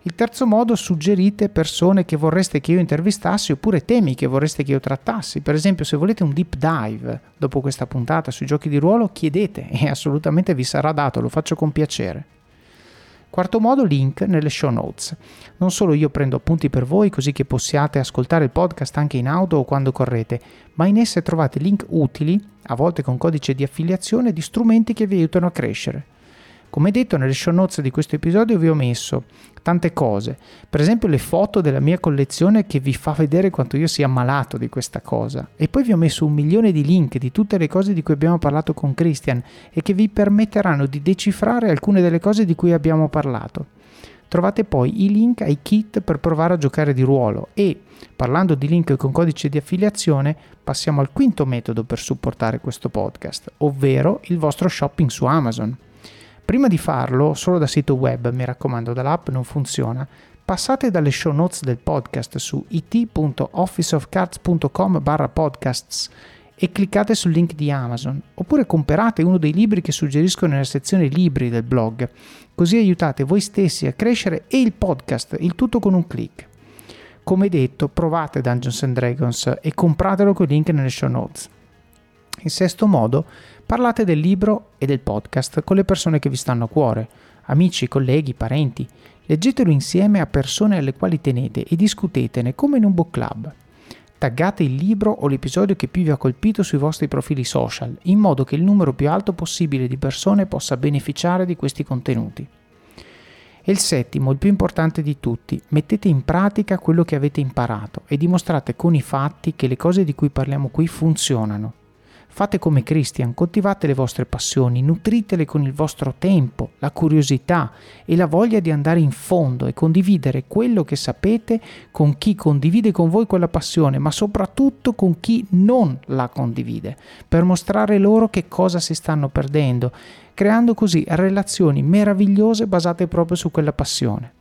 Speaker 2: Il terzo modo, suggerite persone che vorreste che io intervistassi oppure temi che vorreste che io trattassi. Per esempio, se volete un deep dive dopo questa puntata sui giochi di ruolo, chiedete e assolutamente vi sarà dato, lo faccio con piacere. Quarto modo, link nelle show notes. Non solo io prendo appunti per voi così che possiate ascoltare il podcast anche in auto o quando correte, ma in esse trovate link utili, a volte con codice di affiliazione, di strumenti che vi aiutano a crescere. Come detto nelle show notes di questo episodio vi ho messo tante cose, per esempio le foto della mia collezione che vi fa vedere quanto io sia malato di questa cosa e poi vi ho messo un milione di link di tutte le cose di cui abbiamo parlato con Christian e che vi permetteranno di decifrare alcune delle cose di cui abbiamo parlato. Trovate poi i link ai kit per provare a giocare di ruolo e, parlando di link con codice di affiliazione, passiamo al quinto metodo per supportare questo podcast, ovvero il vostro shopping su Amazon. Prima di farlo, solo da sito web, mi raccomando, dall'app non funziona, passate dalle show notes del podcast su it.officeofcards.com barra podcasts e cliccate sul link di Amazon, oppure comprate uno dei libri che suggerisco nella sezione libri del blog, così aiutate voi stessi a crescere e il podcast, il tutto con un clic. Come detto, provate Dungeons and Dragons e compratelo con il link nelle show notes. In sesto modo, Parlate del libro e del podcast con le persone che vi stanno a cuore, amici, colleghi, parenti. Leggetelo insieme a persone alle quali tenete e discutetene come in un book club. Taggate il libro o l'episodio che più vi ha colpito sui vostri profili social, in modo che il numero più alto possibile di persone possa beneficiare di questi contenuti. E il settimo, il più importante di tutti, mettete in pratica quello che avete imparato e dimostrate con i fatti che le cose di cui parliamo qui funzionano. Fate come Christian, coltivate le vostre passioni, nutritele con il vostro tempo, la curiosità e la voglia di andare in fondo e condividere quello che sapete con chi condivide con voi quella passione, ma soprattutto con chi non la condivide, per mostrare loro che cosa si stanno perdendo, creando così relazioni meravigliose basate proprio su quella passione.